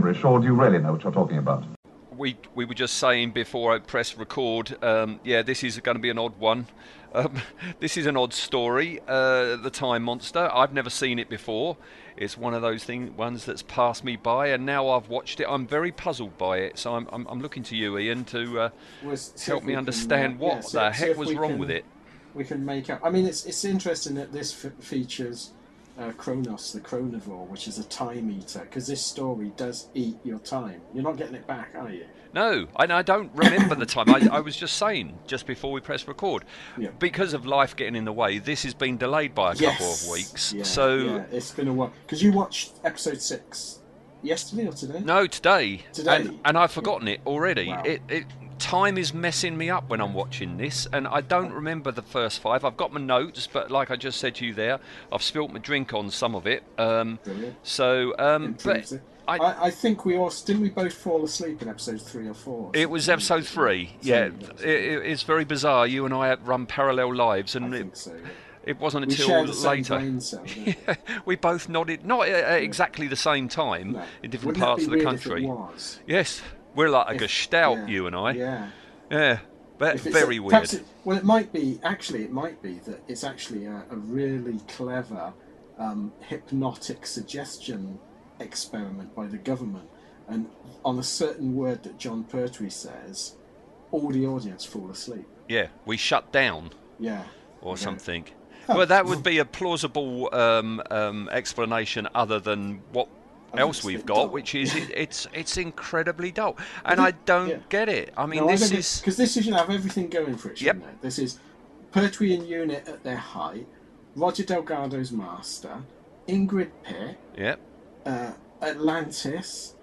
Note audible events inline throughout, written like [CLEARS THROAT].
Gibberish, or do you really know what you're talking about? we we were just saying before I press record. Um, yeah, this is going to be an odd one. Um, [LAUGHS] this is an odd story. Uh, the Time Monster. I've never seen it before. It's one of those thing ones that's passed me by, and now I've watched it. I'm very puzzled by it. So I'm I'm, I'm looking to you, Ian, to uh, We'll s- see help me we can, understand uh, what yeah, see- the see heck if was wrong can- with it. We can make out. I mean, it's it's interesting that this f- features uh, Kronos, the Chronovore, which is a time eater, because this story does eat your time. You're not getting it back, are you? No, and I don't remember the time. I, I was just saying just before we press record, Yeah. because of life getting in the way. This has been delayed by a couple of weeks. Yeah, so yeah, it's been a while. Because you watched episode six yesterday or today? No, today. Today? And, and I've forgotten it already. Wow. It, it time is messing me up when I'm watching this, and I don't remember the first five. I've got my notes, but like I just said to you there, I've spilt my drink on some of it. Um, so, um, but. I, I, I think we all didn't we both fall asleep in episode three or four? it was episode three. Yeah, it, it, it's very bizarre. You and I run parallel lives, and it, so. yeah. it wasn't We until share the same later. cell. [LAUGHS] don't we? both nodded, not at exactly the same time, No. in different Wouldn't parts of the country. If it was? Yes, we're like a If- gestalt, yeah, you and I. Yeah. Yeah, but very a- weird. It, well, it might be. Actually, it might be that it's actually a, a really clever um, hypnotic suggestion experiment by the government, and on a certain word that Jon Pertwee says, all the audience fall asleep. Yeah, we shut down Yeah. or Okay. something. Oh. Well, that would be a plausible um, um, explanation other than what else we've got, dull. which is it, [LAUGHS] it's it's incredibly dull, and I don't yeah. get it. I mean, No, this is because this is you have everything going for it. Yep. Shouldn't it? This is Pertwee and Unit at their height, Roger Delgado's master, Ingrid Pitt, yeah, uh, Atlantis,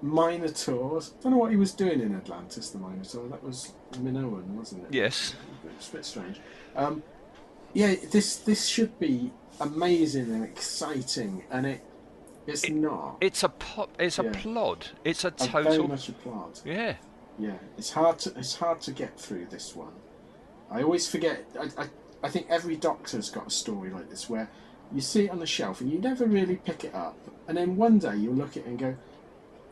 Minotaurs. Don't know what he was doing in Atlantis, the Minotaur. That was Minoan, wasn't it? yes, It's a bit strange. Um, yeah, this this should be amazing and exciting, and it it's not. it's a po- it's a Yeah. plod. It's a I very total much applaud. yeah. Yeah, it's hard to it's hard to get through this one. I always forget. I, I, I think every doctor's got a story like this where you see it on the shelf and you never really pick it up, and then one day you'll look at it and go,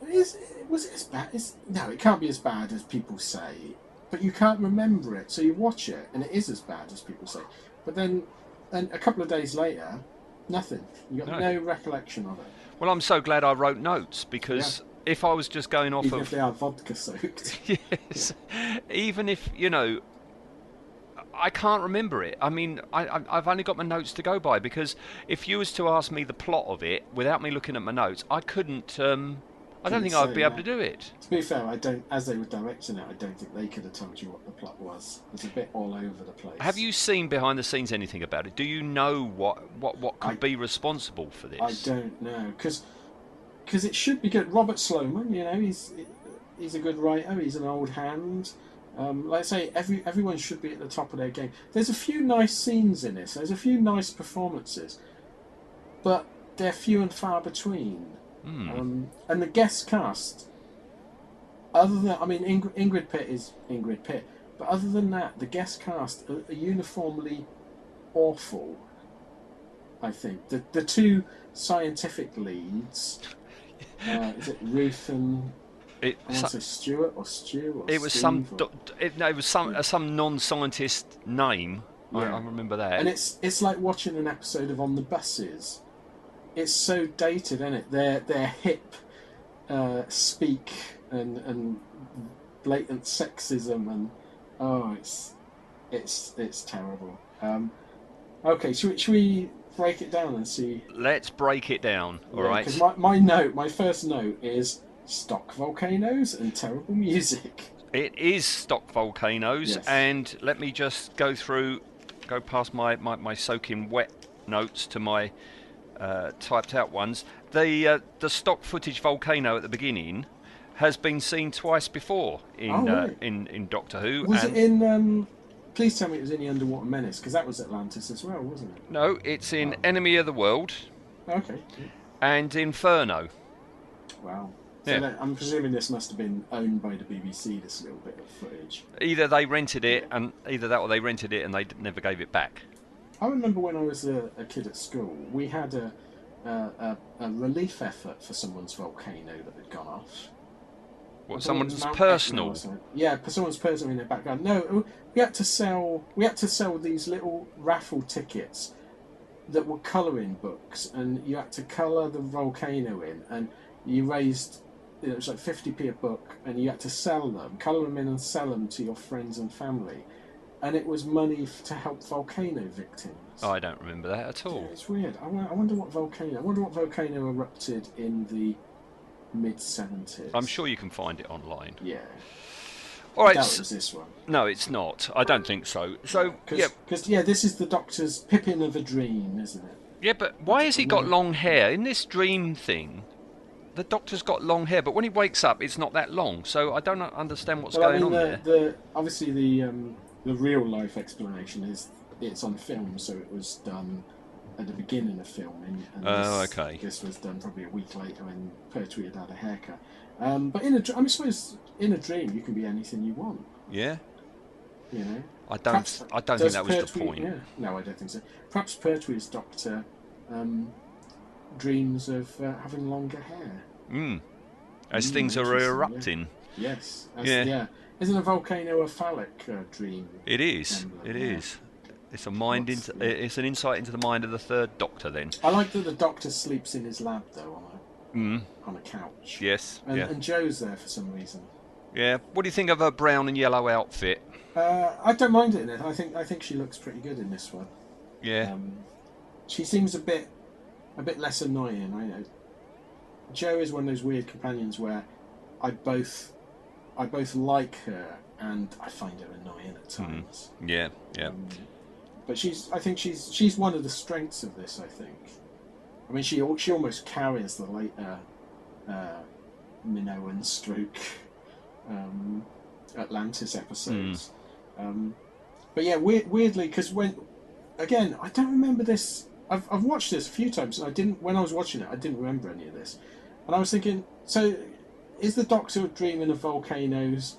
"Is was it as bad? Is no, it can't be as bad as people say." But you can't remember it, so you watch it, and it is as bad as people say. But then, and a couple of days later, nothing. You got No. no, recollection of it, Well, I'm so glad I wrote notes because if I was just going off even of if they are vodka soaked. [LAUGHS] yes, even if you know, I can't remember it. I mean, I, I- I've only got my notes to go by because if you was to ask me the plot of it without me looking at my notes, I couldn't. Um, I don't think I'd say, be able yeah. to do it. To be fair, I don't. As they were directing it, I don't think they could have told you what the plot was. It's a bit all over the place. Have you seen behind the scenes anything about it? Do you know what what what could I- be responsible for this? I don't know because it should be good. Robert Sloman, you know, he's he's a good writer. He's an old hand. Um, like I say, every everyone should be at the top of their game. There's a few nice scenes in this. There's a few nice performances, but they're few and far between. Hmm. Um, and the guest cast, other than I mean, Ing- Ingrid Pitt is Ingrid Pitt, but other than that, the guest cast are, are uniformly awful. I think the the two scientific leads, [LAUGHS] uh, is it Ruth and It, I want to say Stuart or Stu or it was Steve some or- it, no, it was some Yeah. uh, some non-scientist name. I, I remember that. And it's it's like watching an episode of On the Buses. It's so dated, isn't it? Their their hip uh, speak and and blatant sexism and oh, it's it's it's terrible. Um, okay, should we, should we break it down and see? Let's break it down. All right. Because my, my note, my first note is stock volcanoes and terrible music. It is stock volcanoes, Yes. and let me just go through, go past my, my, my soaking wet notes to my uh, typed out ones. The uh, the stock footage volcano at the beginning has been seen twice before in Oh, uh, really? in, in Doctor Who. Was it in? Um, please tell me it was in the Underwater Menace because that was Atlantis as well, wasn't it? no, it's in Enemy of the World Okay. and Inferno. Wow. So Yeah. I'm presuming this must have been owned by the BBC. This little bit of footage. Either they rented it, and either that or they rented it and they never gave it back. I remember when I was a, a kid at school, we had a, a, a, relief effort for someone's volcano that had gone off. What someone's personal. Yeah, for someone's personal in their background. No, we had to sell. We had to sell these little raffle tickets that were colouring books, and you had to colour the volcano in, and you raised. It was like fifty p a book, and you had to sell them, colour them in, and sell them to your friends and family, and it was money f- to help volcano victims. I don't remember that at Yeah, all. it's weird. I, I wonder what volcano. I wonder what volcano erupted in the mid seventies. I'm sure you can find it online. Yeah. All right. It was this one. No, it's not. I don't think so. So Cause, yeah, 'cause, yeah, this is the Doctor's Pippin of a Dream, isn't it? yeah, but why has he got long hair in this dream thing? The Doctor's got long hair, but when he wakes up, it's not that long. So I don't understand what's well, I going mean, on the, there. the obviously the um, the real life explanation is it's on film, so it was done at the beginning of filming. And Oh, this, okay. This was done probably a week later when Pertwee had had a haircut. Um, but in a, I mean, I suppose in a dream you can be anything you want. Yeah, You know. I don't. Perhaps- I don't think that was the point. Yeah. No, I don't think so. Perhaps Pertwee's Doctor um, dreams of uh, having longer hair. Mm. As Mm, things are interesting, yeah. erupting, Yes. As, Yeah. yeah. Isn't a volcano a phallic uh, dream? it is. Emblem, It yeah. is. It's a mind What's into. the- It's an insight into the mind of the third Doctor. Then. I like that the Doctor sleeps in his lab though on Mm. a on a couch. Yes. And, yeah. and Jo's there for some reason. Yeah. What do you think of her brown and yellow outfit? Uh, I don't mind it in it. I think I think she looks pretty good in this one. Yeah. Um, she seems a bit a bit less annoying. I know. Jo is one of those weird companions where I both I both like her and I find her annoying at times. yeah. Yeah. Um, but she's I think she's she's one of the strengths of this. I think. I mean, she she almost carries the later uh, Minoan stroke um, Atlantis episodes. Um, but yeah, weird, weirdly, because when again, I don't remember this. I've, I've watched this a few times, and I didn't. When I was watching it, I didn't remember any of this, and I was thinking, so is the Doctor dreaming of volcanoes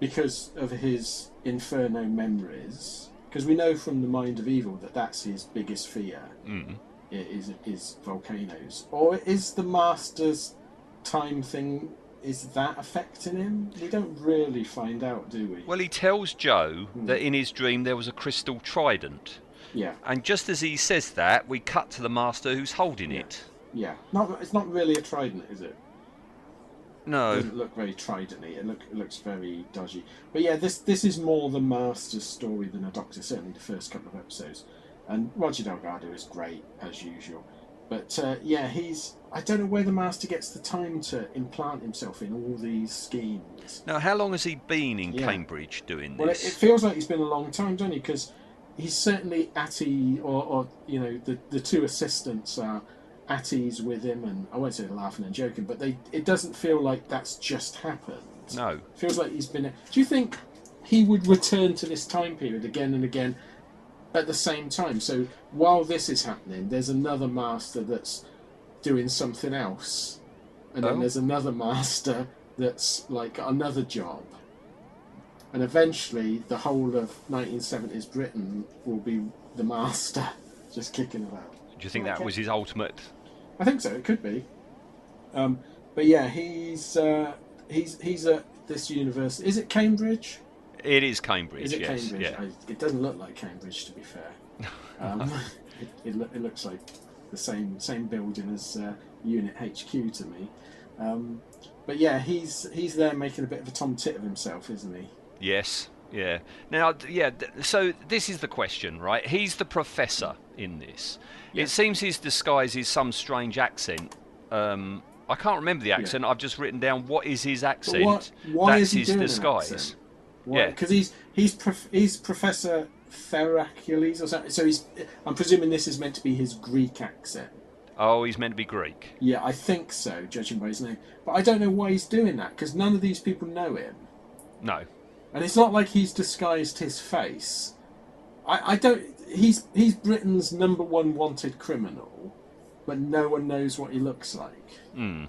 because of his Inferno memories? Because we know from the Mind of Evil that that's his biggest fear Mm. is is volcanoes, or is the Master's time thing? Is that affecting him? We don't really find out, do we? Well, he tells Jo Hmm. that in his dream there was a crystal trident. yeah, And just as he says that, we cut to the master who's holding Yeah. it. yeah. Not it's not really a trident, is it? No, it doesn't look very tridenty. It look it looks very dodgy. But yeah, this this is more the Master's story than a Doctor. Certainly the first couple of episodes, and Roger Delgado is great as usual. But uh, yeah, he's I don't know where the Master gets the time to implant himself in all these schemes. Now, how long has he been in Yeah. Cambridge doing this? Well, it, it feels like he's been a long time, doesn't he? Because he's certainly at or, or you know, the the two assistants are at ease with him, and I won't say laughing and joking, but they it doesn't feel like that's just happened. no. It feels like he's been. Do you think he would return to this time period again and again at the same time? So while this is happening, there's another master that's doing something else, and then Oh. there's another master that's like another job. And eventually, the whole of 1970s Britain will be the master, [LAUGHS] just kicking about. Do you think that was his ultimate? I think so. It could be. Um, but yeah, he's uh, he's he's at this university. Is it Cambridge? It is Cambridge, Is it yes. Cambridge? Yeah. I, it doesn't look like Cambridge, to be fair. [LAUGHS] Um, it, it, loo- it looks like the same same building as uh, Unit HQ to me. Um, but yeah, he's he's there making a bit of a tom tit of himself, isn't he? Yes. Yeah. Now, yeah. So this is the question, right? He's the professor in this. Yeah. It seems his disguise is some strange accent, um, I can't remember the accent. I've just written down what is his accent. what, why That's is he his doing disguise. accent? Yeah. because he's he's prof- he's Professor Theracules or something. So he's. I'm presuming this is meant to be his Greek accent. Oh, he's meant to be Greek. Yeah, I think so, judging by his name. But I don't know why he's doing that because none of these people know him, No. and it's not like he's disguised his face. I, I don't. He's he's Britain's number one wanted criminal, but no one knows what he looks like. Hmm.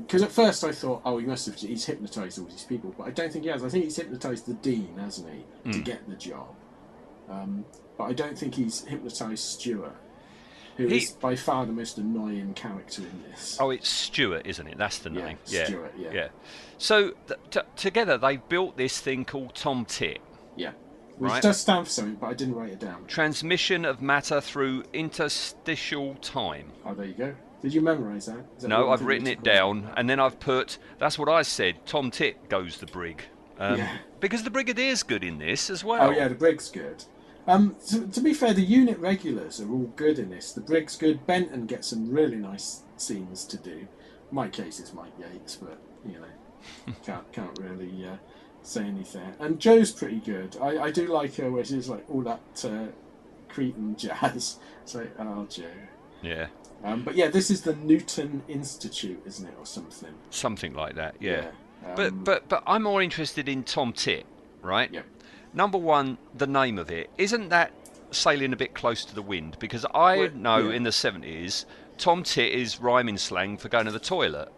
Because at first I thought, oh, he must have he's hypnotised all these people, but I don't think he has. I think he's hypnotised the dean, hasn't he, to get the job. Um, but I don't think he's hypnotised Stuart, who is He- by far the most annoying character in this. Oh, it's Stuart, isn't it? That's the name. Yeah, name. Stuart, yeah. So th- t- together they built this thing called Tom Tit. Which Right. does stand for something, but I didn't write it down. Transmission of matter through interstitial time. Oh, there you go. Did you memorise that? That No, I've written it down, and then I've put. That's what I said. Tom Tit goes the brig. Um, Yeah. Because the Brigadier's good in this as well. Oh yeah, the brig's good. Um, to, to be fair, the unit regulars are all good in this. The brig's good. Benton gets some really nice scenes to do. My case is Mike Yates, but you know, [LAUGHS] can't can't really uh, say anything. And Jo's pretty good. I, I do like her where she's like all that uh, Cretan jazz. [LAUGHS] It's like, oh Jo. Yeah. Um, but yeah, this is the Newton Institute, isn't it, or something? Something like that. Yeah. Um, But but but I'm more interested in Tom Tit, right? yeah. Number one, the name of it isn't that sailing a bit close to the wind because I Well, know yeah. in the seventies, Tom Tit is rhyming slang for going to the toilet.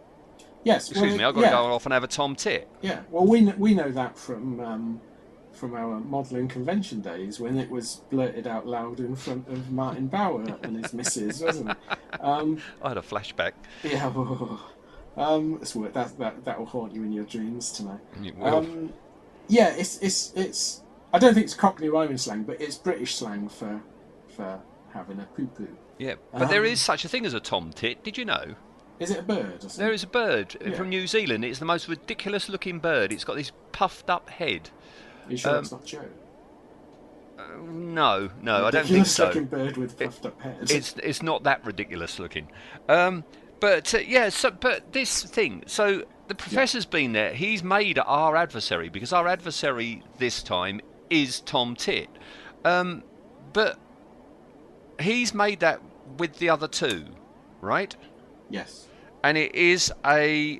Yes. Excuse well, me, I've got yeah. to go off and have a Tom Tit. Yeah, well, we we know that from um, from our modelling convention days when it was blurted out loud in front of Martin Bauer and his missus, wasn't it? [LAUGHS] Um, I had a flashback. yeah, [LAUGHS] um, it's that that that will haunt you in your dreams tonight. It will. Um, yeah, it's it's it's. I don't think it's Cockney rhyming slang, but it's British slang for for having a poo poo. yeah, but there um, is such a thing as a Tom Tit. Did you know? Is it a bird? Or something? There is a bird uh, Yeah. from New Zealand. It's the most ridiculous looking bird. It's got this puffed up head. Are you sure um, it's not Jo? Uh, no, no, I don't think Ridiculous so. looking bird with puffed up head. It's it's not that ridiculous looking. Um, but uh, yeah, so but this thing. So the professor's been there. He's made our adversary because our adversary this time is Tom Tit. Um, but he's made that with the other two, right? yes. And it is a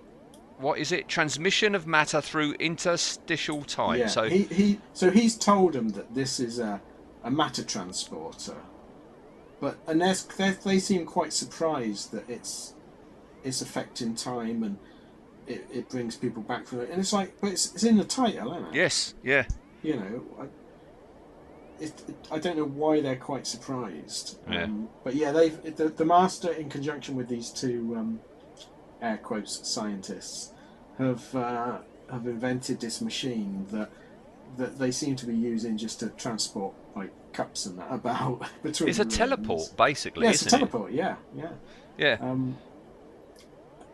what is it? Transmission of matter through interstitial time. Yeah, so he, he so he's told them that this is a, a matter transporter, but and they they seem quite surprised that it's it's affecting time and it, it brings people back from it, and it's like, but it's, it's in the title, isn't it? yes, yeah, You know, I, it, it, I don't know why they're quite surprised. Yeah. Um, but yeah, they've the, the master in conjunction with these two um, air quotes scientists have uh, have invented this machine that that they seem to be using just to transport like cups and that about [LAUGHS] between. it's a rooms. teleport basically, Yeah, it's a teleport. Yeah, yeah. Yeah. Um,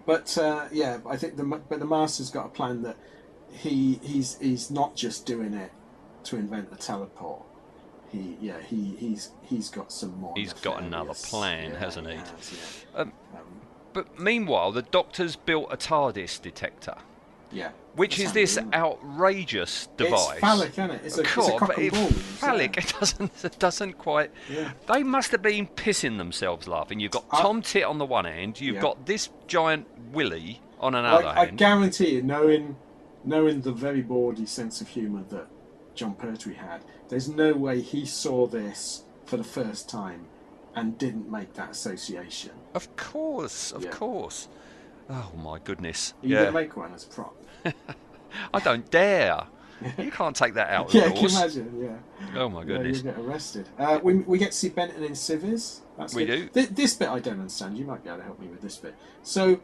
but uh, yeah, I think the but the master's got a plan that he he's he's not just doing it to invent a teleport. He yeah he he's he's got some more. He's got another plan, yeah, hasn't he? has, yeah. Um, But meanwhile, the doctor's built a TARDIS detector, yeah. which is this outrageous device. It's phallic, isn't it? It's a, it's a cock and phallic. It doesn't. [LAUGHS] It doesn't quite. Yeah. They must have been pissing themselves laughing. You've got I- Tom Tit on the one hand. You've Yeah. got this giant Willy on another I, I guarantee you, knowing knowing the very bawdy sense of humour that Jon Pertwee had, there's no way he saw this for the first time and didn't make that association. of course, of Yeah. course. Oh my goodness. You yeah. make one as prop? [LAUGHS] I don't dare. [LAUGHS] You can't take that out of yeah, can you imagine? Yeah. Oh my Yeah, goodness. you'll get arrested. Uh, we, we get to see Benton in civvies. That's We good. do. Th- this bit I don't understand. You might be able to help me with this bit. So,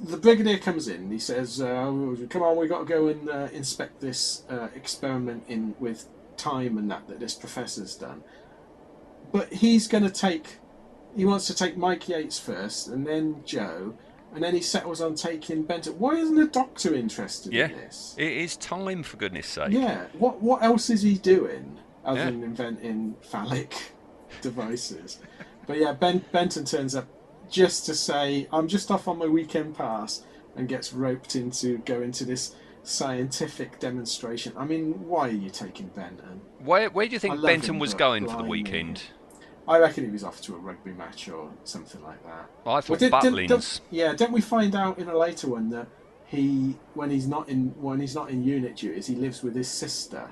the brigadier comes in. He says, uh, "Come on, we've got to go and uh, inspect this uh, experiment in with time and that that this professor's done." But he's going to take. He wants to take Mike Yates first, and then Joe, and then he settles on taking Benton. Why isn't the doctor interested Yeah. in this? It is time, for goodness sake. Yeah. What What else is he doing other Yeah. than inventing phallic [LAUGHS] devices? But yeah, ben, Benton turns up just to say I'm just off on my weekend pass and gets roped into going to this scientific demonstration. I mean, why are you taking Benton? Where where do you think Benton him, was going for the weekend? I reckon he was off to a rugby match or something like that. I thought Well, did- did- Butlins. did- yeah, don't we find out in a later one that he, when he's not in when he's not in unit duties, he lives with his sister.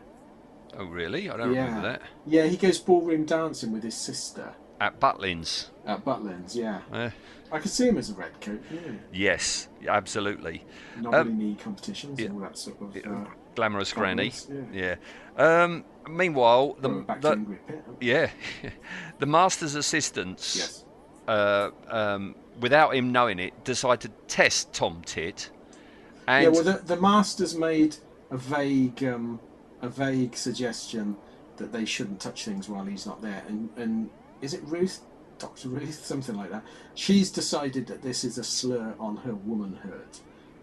Oh, really? I don't yeah, remember that. yeah, he goes ballroom dancing with his sister At Butlins. at Butlins. Yeah, Eh, I could see him as a red coat. Yeah, yes, absolutely. not Um, competitions yeah. and all that sort of. Uh, Glamorous granny. glamorous, Yeah. Um, meanwhile, the, the yeah, [LAUGHS] the master's assistants, Yes. uh, um, without him knowing it, decide to test Tom Tit. And yeah, well, the, the masters made a vague, um, a vague suggestion that they shouldn't touch things while he's not there, and and is it Ruth, Doctor Ruth, [LAUGHS] something like that? She's decided that this is a slur on her womanhood,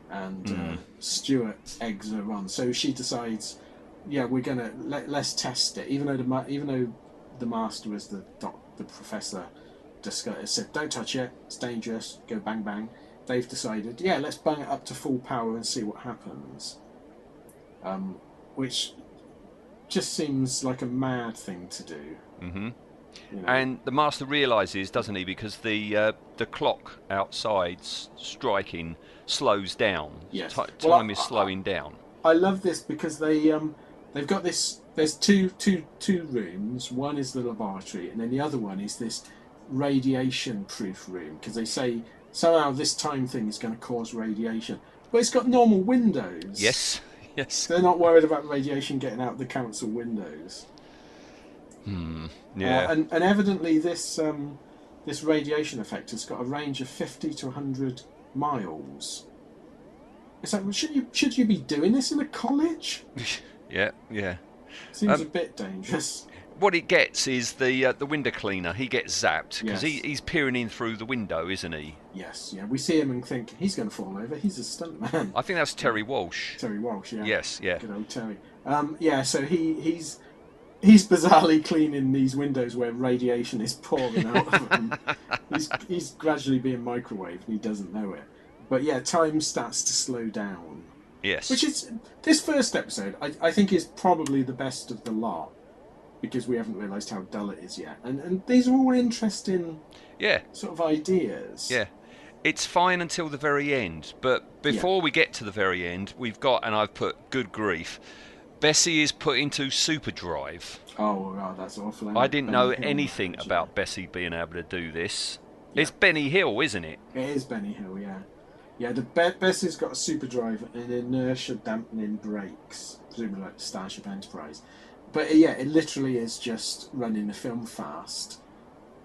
and uh, Stuart eggs her on. So she decides, yeah, we're gonna let, let's test it, even though the ma- even though the master was the doc, the professor discussed, said don't touch it, it's dangerous, go bang bang. They've decided, yeah, let's bang it up to full power and see what happens. Um, which just seems like a mad thing to do. hmm You know? And the master realizes, doesn't he, because the uh, the clock outside's striking slows down. Yes. Well, time I- is I- slowing down. I love this because they um they've got this. There's two two two rooms. One is the laboratory, and then the other one is this radiation-proof room because they say somehow this time thing is going to cause radiation, but it's got normal windows. Yes. Yes. So they're not worried about radiation getting out the council windows. Hmm. Uh, Yeah. and, and evidently this um, this radiation effect has got a range of 50 to 100 miles. It's like, should you should you be doing this in a college? [LAUGHS] yeah. Yeah. Seems Um, a bit dangerous. What it gets is the uh, the window cleaner. He gets zapped because he, he's peering in through the window, isn't he? Yes, yeah. We see him and think he's going to fall over. He's a stuntman. I think that's Terry Walsh. Terry Walsh, yeah. Yes. Yeah. Good old Terry. Um, yeah, so he he's he's bizarrely cleaning these windows where radiation is pouring out of them. [LAUGHS] he's he's gradually being microwaved and he doesn't know it. But yeah, time starts to slow down. Yes. Which is this first episode, I, I think, is probably the best of the lot because we haven't realised how dull it is yet. And and these are all interesting yeah. sort of ideas. Yeah. It's fine until the very end, but before we get to the very end, we've got, and I've put good grief. Bessie is put into superdrive. Oh, wow, that's awful. isn't I didn't Benny know Hill anything about Bessie being able to do this. Yeah. It's Benny Hill, isn't it? It is Benny Hill, yeah. Yeah, the Be- Bessie's got a super drive and inertia dampening brakes, presumably like Starship Enterprise. But uh, yeah, it literally is just running the film fast.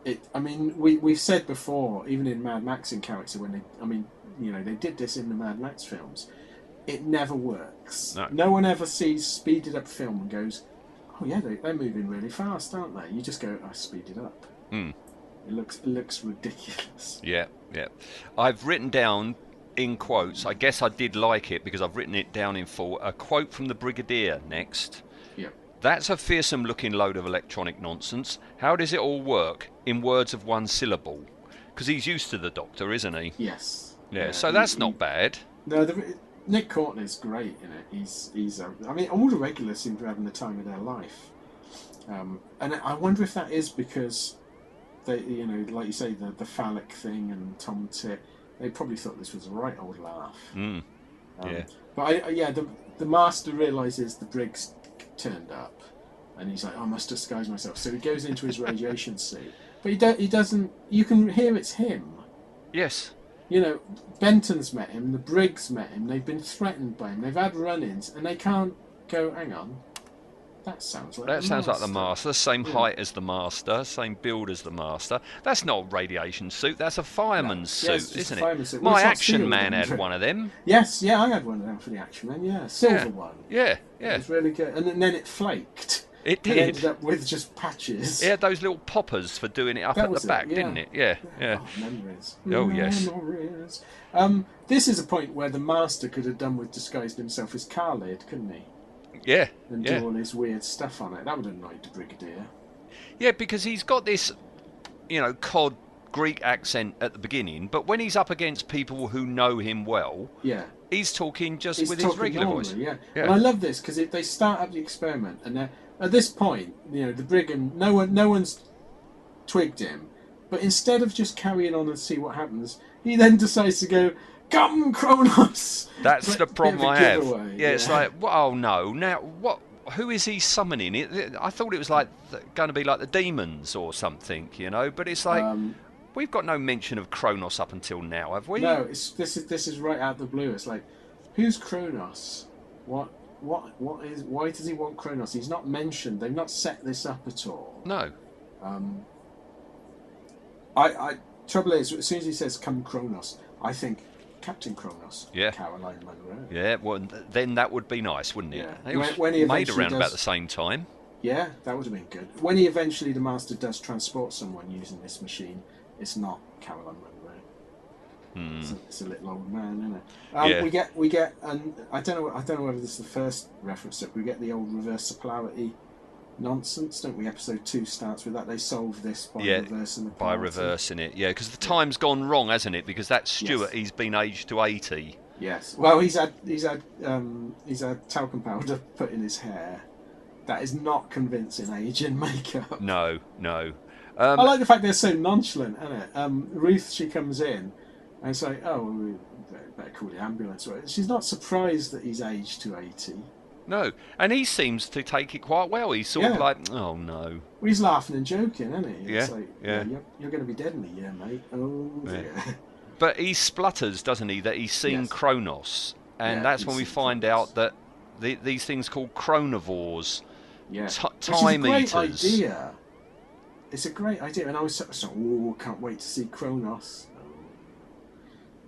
It, I mean, we we've said before, even in Mad Max in character, when they, I mean, you know, they did this in the Mad Max films. It never works. No. one ever sees speeded up film and goes, "Oh yeah, they, they're moving really fast, aren't they?" You just go, "I speed it up." Hmm. It looks it looks ridiculous. Yeah, yeah. I've written down in quotes. I guess I did like it because I've written it down in full. A quote from the Brigadier next. Yep. That's a fearsome looking load of electronic nonsense. How does it all work in words of one syllable? Because he's used to the Doctor, isn't he? Yes. Yeah, so he- that's he- not bad. No, the, Nick Courtney's great in it. He's he's. Uh, I mean, all the regulars seem to be having the time of their life. Um, and I wonder if that is because they, you know, like you say, the the phallic thing and Tom Tit. They probably thought this was a right old laugh. Mm. Um, Yeah. But I, yeah, the the master realizes the Briggs turned up, and he's like, "Oh, I must disguise myself." So he goes into his radiation suit, but he do, he doesn't. You can hear it's him. Yes. You know, Benton's met him, the Briggs met him, they've been threatened by him, they've had run ins, and they can't go, hang on, that sounds like That the sounds like the master. Master. Same Yeah. height as the Master, same build as the Master. That's not a radiation suit, that's a fireman's No. Yeah, suit, isn't it? suit. My not action man had one of them. Yes, yeah, I had one of them for the Action Man, yeah, silver Yeah. one. Yeah, It yeah. was really good. And then, it flaked. It And ended did. up with just patches. It had those little poppers for doing it up That at the it, back, yeah. didn't it? Yeah, yeah. Oh, memories. Oh, yes. Memories. Um, this is a point where the Master could have done with disguising himself as Khalid, couldn't he? Yeah, And yeah. do all this weird stuff on it. That would have annoyed the Brigadier. Yeah, because he's got this, you know, cod Greek accent at the beginning, but when he's up against people who know him well, Yeah. he's talking just He's with his regular normally, voice. Yeah. Yeah. And I love this because they start up the experiment, and at this point, you know, the brigand, no one, no one's twigged him, but instead of just carrying on and see what happens, he then [LAUGHS] decides to go, "Come, Kronos." That's the like a bit problem I have. giveaway, Yeah, it's like, well, oh no, now what? Who is he summoning? It, I thought it was like going to be like the demons or something, you know. But it's like Um, we've got no mention of Kronos up until now, have we? No, it's this is this is right out of the blue. It's like, who's Kronos? What what what is? Why does he want Kronos? He's not mentioned. They've not set this up at all. No. Um, I I trouble is as soon as he says "come Kronos," I think Captain Kronos. Yeah. Caroline Munro. Yeah, well, then that would be nice, wouldn't it? Yeah. It was When- when he made around about the same time. Yeah, that would have been good. When he eventually, the Master does transport someone using this machine, it's not Caroline Munro. Hmm. It's, a, it's a little old man, isn't it? Um, Yeah. We get, we get, and I don't know, I don't know whether this is the first reference it. We get the old reverse polarity nonsense, don't we? Episode two starts with that. They solve this by Yeah, reversing the By reversing it, yeah, because the time's gone wrong, hasn't it? Because that Stuart, Yes. he's been aged to eighty. Yes. Well, he's had he's had um, he's had talcum powder put in his hair. That is not convincing age and makeup. No, no. Um, I like the fact they're so nonchalant, isn't it? Um, Ruth, she comes in and say, like, oh, we better- call the ambulance. She's not surprised that he's aged to 80. No, and he seems to take it quite well. He's sort of like, oh no. Well, he's laughing and joking, isn't he? It's Yeah, like, yeah. you're, you're going to be dead in a year, mate. Oh, dear. [LAUGHS] But he splutters, doesn't he? That he's seen Yes. Kronos, and Yeah, that's when we find Kronos. out that the, these things called chronovores, yeah. T- Which is a time great eaters. idea. It's a great idea. And I was so, so oh, can't wait to see Kronos.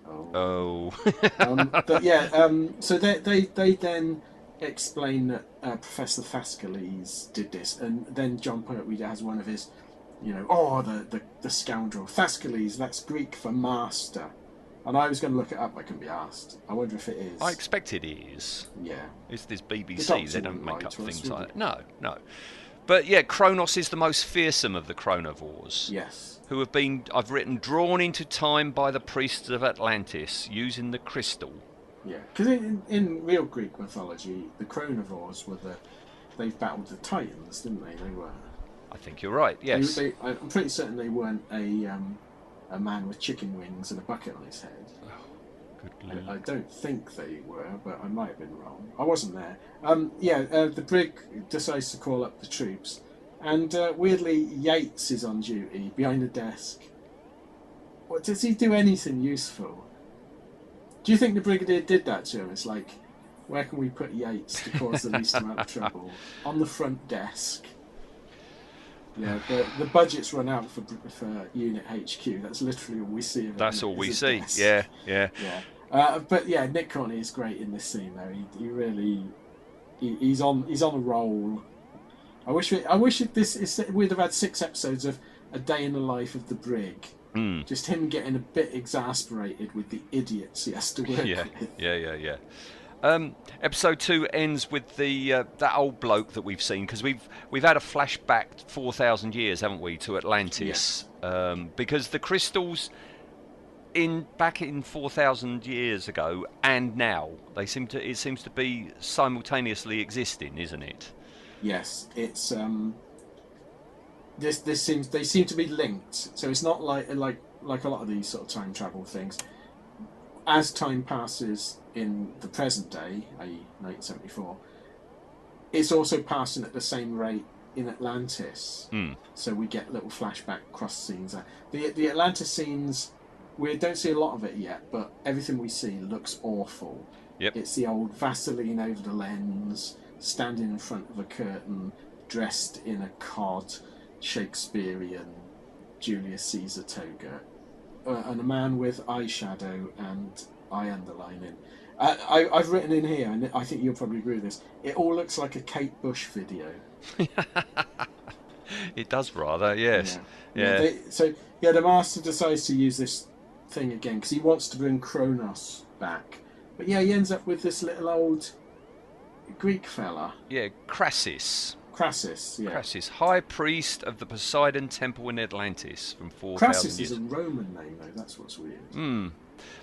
Oh. oh. Oh, [LAUGHS] um, but yeah, um, so they, they, they then explain that uh, Professor Thascales did this, and then Jon Pertwee has one of his, you know, oh, the, the, the scoundrel. Thascales, that's Greek for master. And I was going to look it up, I couldn't be asked. I wonder if it is. I expect it is. yeah. It's this BBC. doctor They don't make up to us, things like that. No, no. But yeah, Kronos is the most fearsome of the chronovores. Yes. Who have been, I've written, drawn into time by the priests of Atlantis using the crystal. Yeah. Because in, in real Greek mythology, the chronovores were the. They battled the Titans, didn't they? They were. I think you're right. Yes. They, I'm pretty certain they weren't a um, a man with chicken wings and a bucket on his head. Good I. I don't think they were, but I might have been wrong. I wasn't there. Um, yeah, uh, the brig decides to call up the troops, and uh, weirdly, Yates is on duty behind a desk. What does he do anything useful? Do you think the brigadier did that to him? It's like, where can we put Yates to cause the least amount of [LAUGHS] trouble? On the front desk. Yeah, the, the budget's run out for for Unit HQ. That's literally all we see. That's all we see. desk. Yeah, yeah. Yeah, uh, but yeah, Nick Courtney is great in this scene. Though he, he really, he, he's on he's on a roll. I wish we, I wish it, this is, we'd have had six episodes of a day in the life of the brig. Mm. Just him getting a bit exasperated with the idiots he has to work Yeah, with. [LAUGHS] yeah, yeah, yeah. Um, episode two ends with the uh, that old bloke that we've seen because we've we've had a flashback four thousand years, haven't we, to Atlantis? Um, because the crystals in back in four thousand years ago and now they seem to it seems to be simultaneously existing, isn't it? Yes, it's um. This this seems they seem to be linked, so it's not like like like a lot of these sort of time travel things. As time passes in the present day, i.e., 1974, it's also passing at the same rate in Atlantis. Mm. So we get little flashback cross scenes. The the Atlantis scenes, we don't see a lot of it yet, but everything we see looks awful. Yep. It's the old Vaseline over the lens, standing in front of a curtain, dressed in a cod, Shakespearean Julius Caesar toga, uh, and a man with eyeshadow and eye underlining. Uh, I, I've written in here, and I think you'll probably agree with this. It all looks like a Kate Bush video. [LAUGHS] It does rather, yes. Yeah. they, so yeah, the master decides to use this thing again because he wants to bring Kronos back. But yeah, he ends up with this little old Greek fella, Yeah, Crassus. Crassus, yeah. Crassus, High Priest of the Poseidon Temple in Atlantis from 4,000 Crassus years. is a Roman name, though. That's what's weird. Hmm.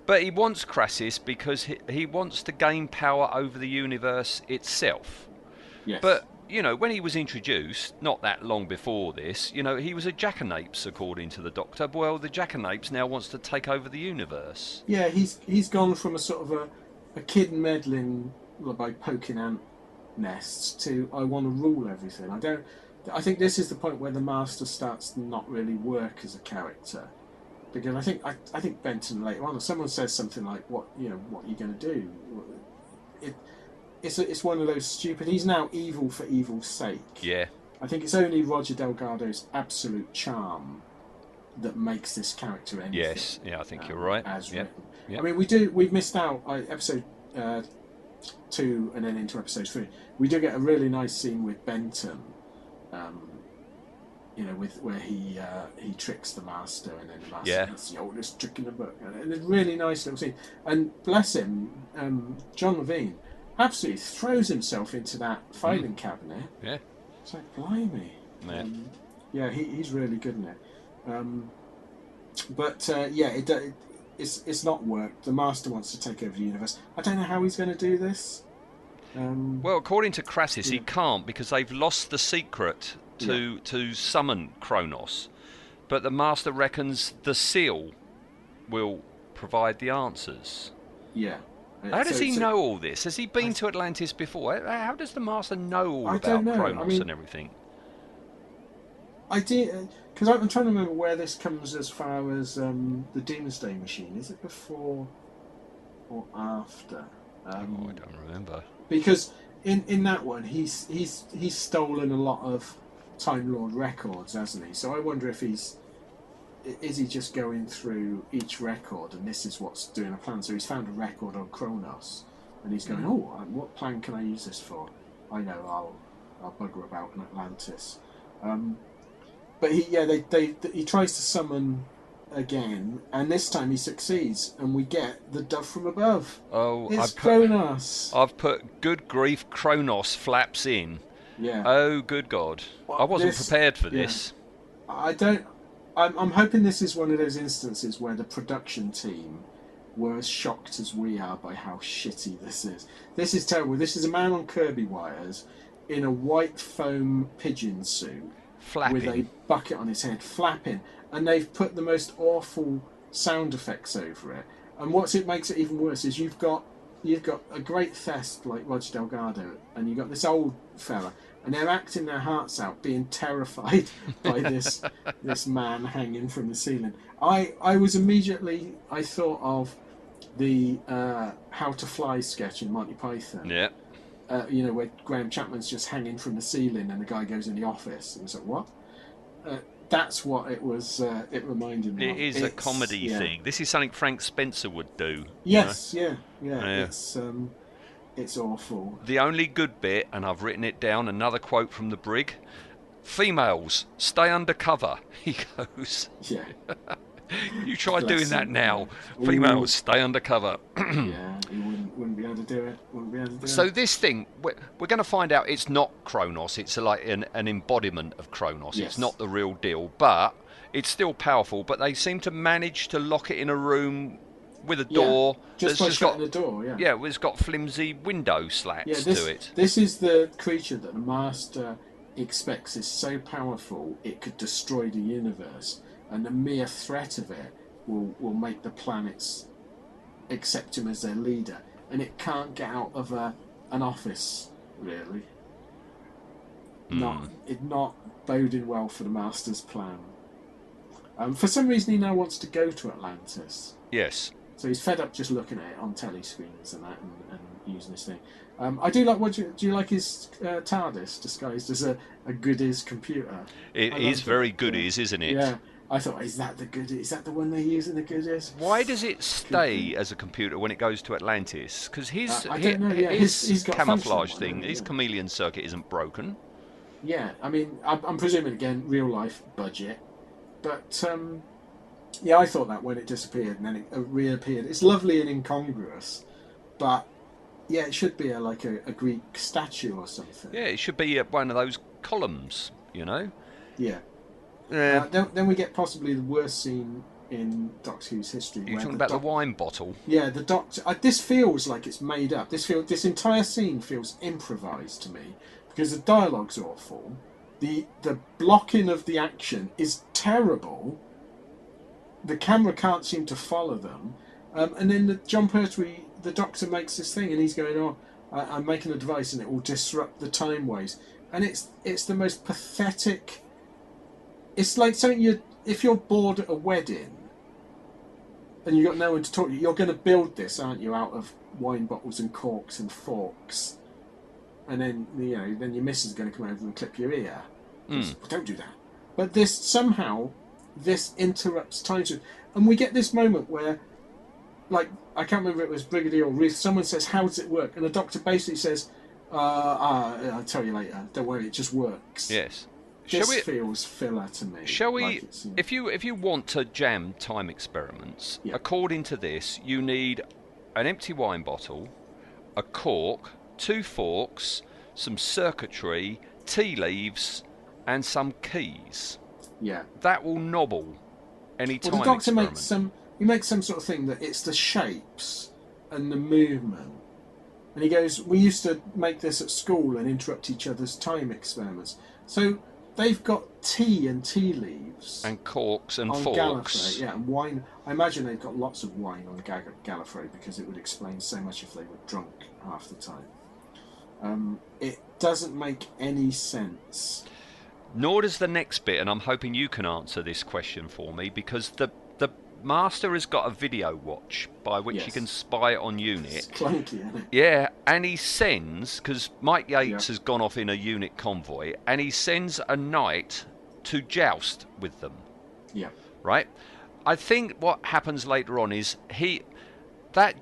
But he wants Crassus because he, he wants to gain power over the universe itself. Yes. But, you know, when he was introduced, not that long before this, you know, he was a jackanapes, according to the Doctor. Well, the jackanapes now wants to take over the universe. yeah, he's he's gone from a sort of a, a kid meddling by poking ant nests to I want to rule everything. I don't. I think this is the point where the master starts to not really work as a character, because I think I, I think Benton later on, if someone says something like, "What you know, what are you going to do?" It it's a, it's one of those stupid. He's now evil for evil's sake. Yeah. I think it's only Roger Delgado's absolute charm that makes this character anything. Yes. Yeah, I think um, you're right. As Yep. written. Yep. I mean, we do. We've missed out. I, episode uh, two and then into episode three. We do get a really nice scene with Benton. Um, you know, with where he uh, he tricks the master, and then the master Yeah. that's the oldest trick in the book, and it's a really nice little scene. And bless him, um, John Levene absolutely throws himself into that filing Mm. cabinet. Yeah. It's like blimey. Yeah. Um, yeah, he, he's really good in it. Um, but uh, yeah, it, it, it's it's not worked. The master wants to take over the universe. I don't know how he's going to do this. Um, Well, according to Crassus, he can't because they've lost the secret to to summon Kronos. But the Master reckons the seal will provide the answers. yeah. How does So- he so- know all this? Has he been I- to Atlantis before? How does the Master know all I about don't. I Kronos mean- and everything? I did because I'm trying to remember where this comes as far as um, the Doomsday Machine. Is it before or after? Um, oh, I don't remember. because in in that one he's he's he's stolen a lot of Time Lord records, hasn't he? So I wonder if he's is he just going through each record and this is what's doing a plan. So he's found a record on Kronos and he's going, oh, um, what plan can I use this for? I know, I'll I'll bugger about in Atlantis. Um, but he yeah they, they he tries to summon again and this time he succeeds and we get the dove from above. Oh, It's I've put, Kronos. I've put good grief Kronos flaps in. Yeah. Oh, good God. Well, I wasn't this- prepared for yeah. this. I don't. I'm, I'm hoping this is one of those instances where the production team were as shocked as we are by how shitty this is. This is terrible. This is a man on Kirby wires in a white foam pigeon suit with a bucket on his head, flapping, and they've put the most awful sound effects over it. And what's it makes it even worse is you've got you've got a great thest like Roger Delgado, and you've got this old fella, and they're acting their hearts out, being [LAUGHS] terrified by this [LAUGHS] this man hanging from the ceiling. I I was immediately I thought of the uh, How to Fly sketch in Monty Python Yeah. Uh, you know, where Graham Chapman's just hanging from the ceiling and the guy goes in the office. And it's like, what? Uh, that's what it was, uh, it reminded me It of. is a comedy yeah. thing. This is something Frank Spencer would do. you know. Yes, yeah, yeah, Yeah. It's, um, it's awful. The only good bit, and I've written it down, another quote from the brig females, stay under cover. [LAUGHS] He goes, Yeah, [LAUGHS] You try Bless doing that now. Females, stay undercover. [CLEARS THROAT] yeah, he wouldn't, wouldn't be able to do it. Wouldn't be able to do So it. this thing, we're, we're going to find out it's not Kronos. It's like an, an embodiment of Kronos. Yes. It's not the real deal, but it's still powerful. But they seem to manage to lock it in a room with a Yeah, door just that's just got the door, yeah. yeah, it's got flimsy window slats Yeah, this, to it. this is the creature that the Master expects is so powerful it could destroy the universe, and the mere threat of it will, will make the planets accept him as their leader, and it can't get out of a, an office, really. Not it not boding well for the Master's plan. Um, for some reason, he now wants to go to Atlantis. Yes. So he's fed up just looking at it on telly screens and that, and, and using this thing. Um, I do like. What do you, do you like his uh, TARDIS disguised as a, a goodies computer? It I is very it, goodies, isn't it? Yeah, I thought, is that the good? Is that the one they use in the goodies? Why does it stay as a computer when it goes to Atlantis? Because his, Uh, know, yeah, his, his- a camouflage thing, his Yeah. chameleon circuit isn't broken. Yeah, I mean, I'm, I'm presuming again real life budget, but um, yeah, I thought that when it disappeared and then it uh, reappeared. It's lovely and incongruous, but yeah, it should be a, like a, a Greek statue or something. Yeah, it should be uh, one of those columns. You know. Yeah. Yeah. Uh, then, then we get possibly the worst scene in Doctor Who's history. You're talking the about the wine bottle. Yeah, the Doctor. Uh, this feels like it's made up. This feel this entire scene feels improvised to me because the dialogue's awful. The the blocking of the action is terrible. The camera can't seem to follow them, um, and then the Jon Pertwee, the Doctor makes this thing, and he's going, "Oh, I, I'm making a device, and it will disrupt the time waves." And it's it's the most pathetic. It's like something you if you're bored at a wedding and you've got no one to talk to, you're going to build this, aren't you, out of wine bottles and corks and forks, and then you know, then your missus is going to come over and clip your ear. Well, don't do that. But this somehow, this interrupts time, and we get this moment where, like, I can't remember if it was Brigadier or Ruth. Someone says, "How does it work?" And the doctor basically says, uh, uh, "I'll tell you later. Don't worry, it just works." Yes. This Shall we? feels filler to me. Shall we? like if you if you want to jam time experiments, Yeah. according to this, you need an empty wine bottle, a cork, two forks, some circuitry, tea leaves, and some keys. yeah. That will nobble any time Well, the doctor experiment. makes some. He makes some sort of thing that it's the shapes and the movement. And he goes, "We used to make this at school and interrupt each other's time experiments." So they've got tea and tea leaves and corks and on forks. Gallifrey, yeah, and wine. I imagine they've got lots of wine on Ga- Gallifrey because it would explain so much if they were drunk half the time. Um, it doesn't make any sense. Nor does the next bit, and I'm hoping you can answer this question for me because the master has got a video watch by which he can spy on unit. clunky. Yeah, and he sends because Mike Yates Yeah. has gone off in a unit convoy, and he sends a knight to joust with them. Yeah. Right. I think what happens later on is he that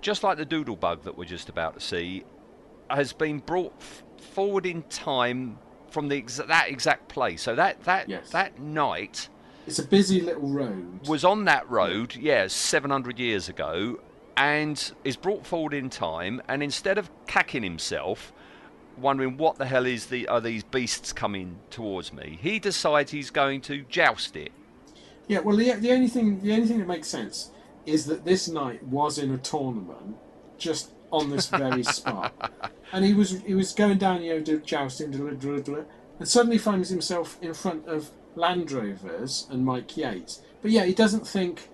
just like the doodle bug that we're just about to see has been brought f- forward in time from the exa- that exact place. So that that Yes. that knight It's a busy little road. was on that road, yeah, 700 years ago, and is brought forward in time. And instead of cacking himself, wondering what the hell is the are these beasts coming towards me, he decides he's going to joust it. Yeah, well, the, the only thing the only thing that makes sense is that this knight was in a tournament just on this very [LAUGHS] spot, and he was he was going down, you know, jousting, and suddenly finds himself in front of Land Rovers and Mike Yates. But yeah, he doesn't think,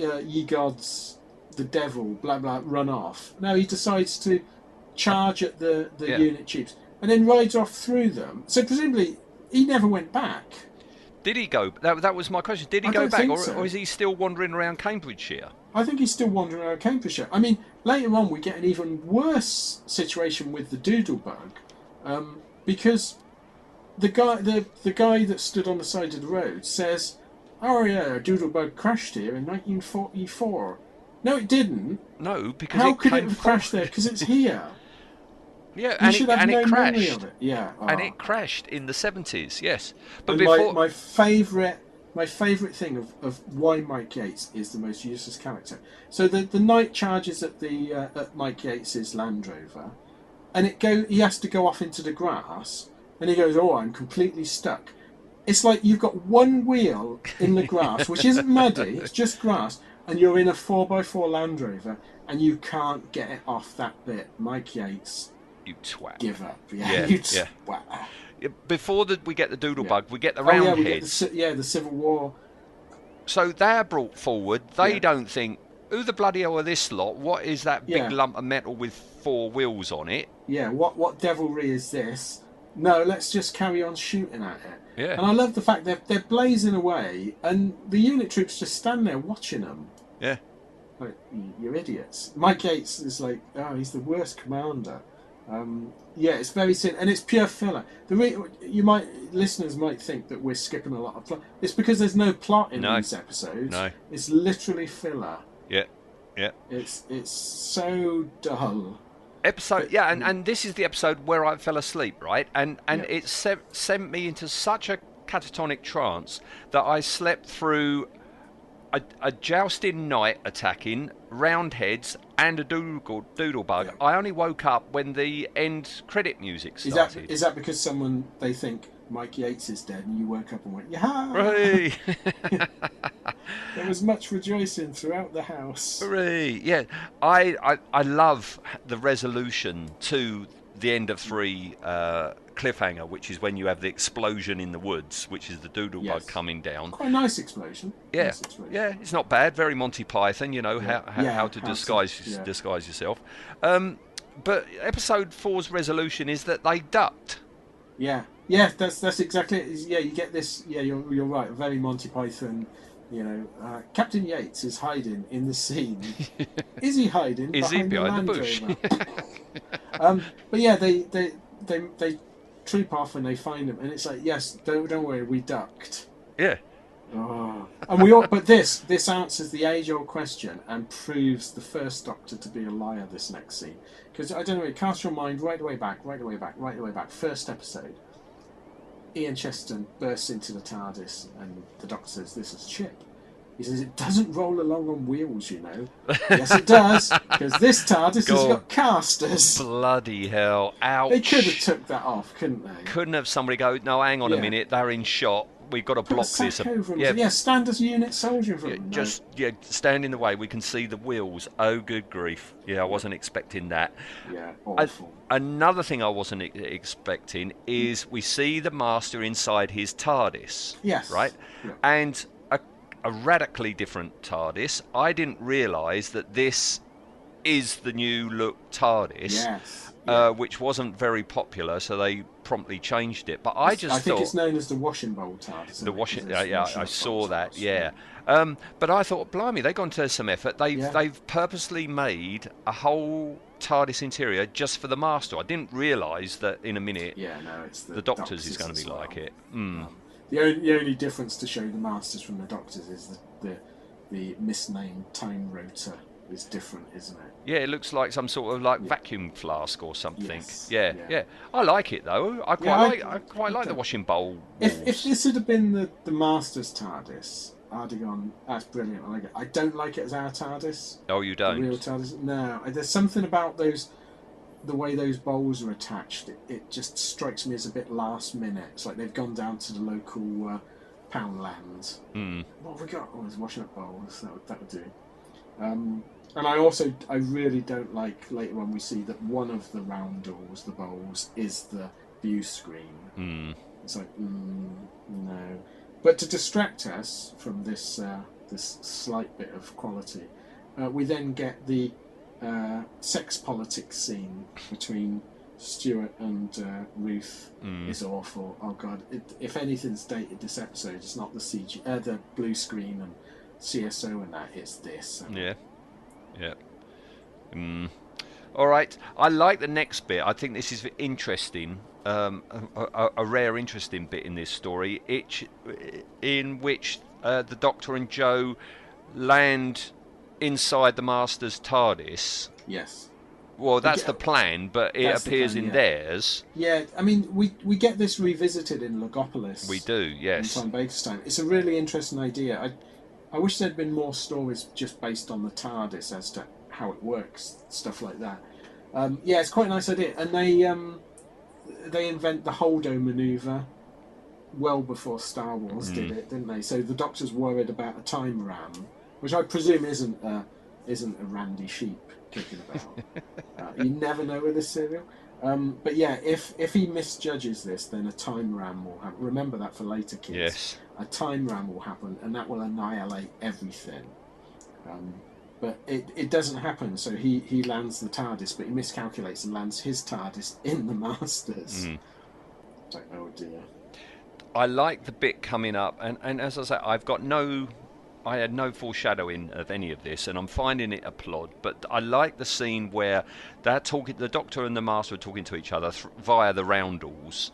uh, ye gods, the devil, blah blah, run off. No, he decides to charge at the the Yeah. unit chiefs and then rides off through them. So presumably he never went back. Did he go? That, that was my question. Did he I go back, or, so. or is he still wandering around Cambridgeshire? I think he's still wandering around Cambridgeshire. I mean, later on we get an even worse situation with the Doodlebug, um, because the guy, the the guy that stood on the side of the road says, "Oh yeah, a Doodlebug crashed here in 1944." No, it didn't. No, because How it could it have crashed there? Because it's [LAUGHS] here. Yeah, and it, and no it crashed. it. Yeah, And it crashed in the 70s, yes. But before. my, my favourite my favourite thing of, of why Mike Yates is the most useless character. So the the knight charges at the uh, at Mike Yates's Land Rover, and it go he has to go off into the grass, and he goes, "Oh, I'm completely stuck." It's like you've got one wheel in the grass, which isn't muddy; it's [LAUGHS] just grass, and you're in a four x four Land Rover, and you can't get it off that bit. Mike Yates, you twat. give up. Yeah, Yeah, you yeah. twat. Yeah, Before the, we get the doodle Yeah. bug, we get the Oh yeah, roundheads. the, yeah the Civil War. So they're brought forward. They don't think, who the bloody hell are this lot? What is that big lump of metal with four wheels on it? yeah, what what devilry is this? No, let's just carry on shooting at it. Yeah. And I love the fact they're they're blazing away, and the unit troops just stand there watching them. Yeah. Like "You- you're idiots. Mike Yates is like, oh, he's the worst commander. Um, yeah, it's very sin, and it's pure filler. The re- you might listeners might think that we're skipping a lot of plot. It's because there's no plot in No. these episodes. No. It's literally filler. Yeah. Yeah. It's it's so dull. Episode, yeah, and, mm. and this is the episode where I fell asleep, right? And and Yeah. it se- sent me into such a catatonic trance that I slept through a, a jousting knight attacking, roundheads, and a doodle, doodle bug. Yeah. I only woke up when the end credit music started. is that because someone they think Mike Yates is dead and you woke up and went, yeah? Hooray! [LAUGHS] [LAUGHS] There was much rejoicing throughout the house. Hooray! Yeah, I, I I love the resolution to the end of three uh, cliffhanger, which is when you have the explosion in the woods, which is the doodle Yes. bug coming down. Quite a nice explosion. Yeah, Nice explosion. yeah, it's not bad. Very Monty Python, you know Yeah. how how, Yeah, how to how to- disguise yeah. disguise yourself. Um, but episode four's resolution is that they ducked. Yeah, yeah, that's that's exactly it. Yeah, you get this. Yeah, you're you're right. Very Monty Python. You know, uh, Captain Yates is hiding in the scene. [LAUGHS] is he hiding? Is he behind, behind the bush? [LAUGHS] Um, but yeah, they, they they they troop off and they find him, and it's like, yes, don't don't worry, we ducked. Yeah, Oh. And we all, but this this answers the age-old question and proves the first Doctor to be a liar. This next scene, because I don't know, it casts your mind right the way back, right the way back, right the way back. First episode, Ian Chesterton bursts into the TARDIS, and the Doctor says, "This is Chip. He says, "It doesn't roll along on wheels, you know." yes, it does, [LAUGHS] because this TARDIS has got casters. bloody hell! Ouch! They could have took that off, couldn't they? Couldn't have somebody go? No, hang on a minute. They're in shot. We've got to a block sack this. over 'em. Yeah, yeah, stand as a unit soldier in Yeah, them. No. just yeah, stand in the way. We can see the wheels. Oh, good grief! Yeah, I wasn't expecting that. yeah, A- awful. another thing I wasn't e- expecting is we see the Master inside his TARDIS. Yes. Right, Yeah. and a, a radically different TARDIS. I didn't realise that this is the new look TARDIS. Yes. Uh, which wasn't very popular, so they promptly changed it. But I just I think it's known as the washing bowl TARDIS. the washing, yeah, yeah, I saw that, bowls. yeah. Um, but I thought, blimey, they've gone to some effort. They've Yeah. they've purposely made a whole TARDIS interior just for the Master. I didn't realise that in a minute Yeah, no, it's the, the Doctors is going to be like it. Mm. Um, the, only, the only difference to show the Masters from the Doctors is the, the the misnamed time rotor is different, isn't it? Yeah, it looks like some sort of like Yeah. vacuum flask or something. Yes, Yeah, yeah, yeah. I like it though. I quite Yeah, I- like I quite like the washing bowl. If, if this had been the, the Masters TARDIS, gone, that's brilliant, I like it. I don't like it as our TARDIS. oh, you The real don't. TARDIS. No, there's something about those, the way those bowls are attached, it, it just strikes me as a bit last minute. It's like they've gone down to the local uh, Poundland. Mm. What have we got? Oh, there's washing up bowls. That would, that would do. Um, and I also, I really don't like later on we see that one of the roundels, the bowls, is the view screen. Mm. It's like, mm, no. But to distract us from this uh, this slight bit of quality, uh, we then get the uh, sex politics scene between Stuart and uh, Ruth. Mm. Is awful. Oh god! It, if anything's dated this episode, it's not the CG, uh, the blue screen and CSO and that. It's this. Yeah, yeah. Mm. All right. I like the next bit. I think this is interesting. Um, a, a, rare, interesting bit in this story, it, in which uh, the Doctor and Jo land inside the Master's TARDIS. Yes. Well, that's Yeah. the plan, but it appears plan, in yeah. theirs. Yeah. I mean, we we get this revisited in Logopolis. We do, in yes. Tom Baker's time. It's a really interesting idea. I, I wish there'd been more stories just based on the TARDIS as to how it works, stuff like that. Um, yeah, it's quite a nice idea, and they um, they invent the Holdo maneuver well before Star Wars did Mm. it, didn't they? So the Doctor's worried about a time ram, which I presume isn't a, isn't a Randy sheep kicking about. [LAUGHS] uh, you never know with this serial. Um, but yeah, if if he misjudges this, then a time ram will happen. Remember that for later kids. Yes. A time ram will happen, and that will annihilate everything. Um, but it, it doesn't happen. So he, he lands the TARDIS, but he miscalculates and lands his TARDIS in the [LAUGHS] Masters. Mm. Like, oh dear. I like the bit coming up, and, and as I say, I've got no, I had no foreshadowing of any of this, and I'm finding it a plod. But I like the scene where they're talking, the Doctor and the Master are talking to each other th- via the roundels,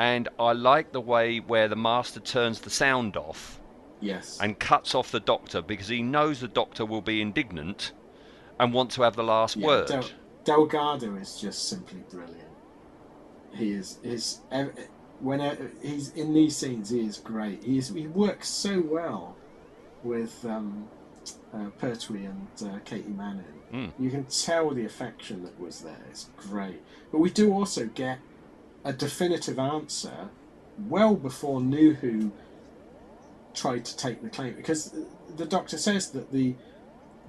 and I like the way where the Master turns the sound off Yes. and cuts off the Doctor because he knows the Doctor will be indignant and want to have the last Yeah, word. Del- Delgado is just simply brilliant. He is his when he's in these scenes. He is great. He is he works so well. with um, uh, Pertwee and uh, Katy Manning. Mm. You can tell the affection that was there. It's great. But we do also get a definitive answer well before New Who tried to take the claim because the Doctor says that the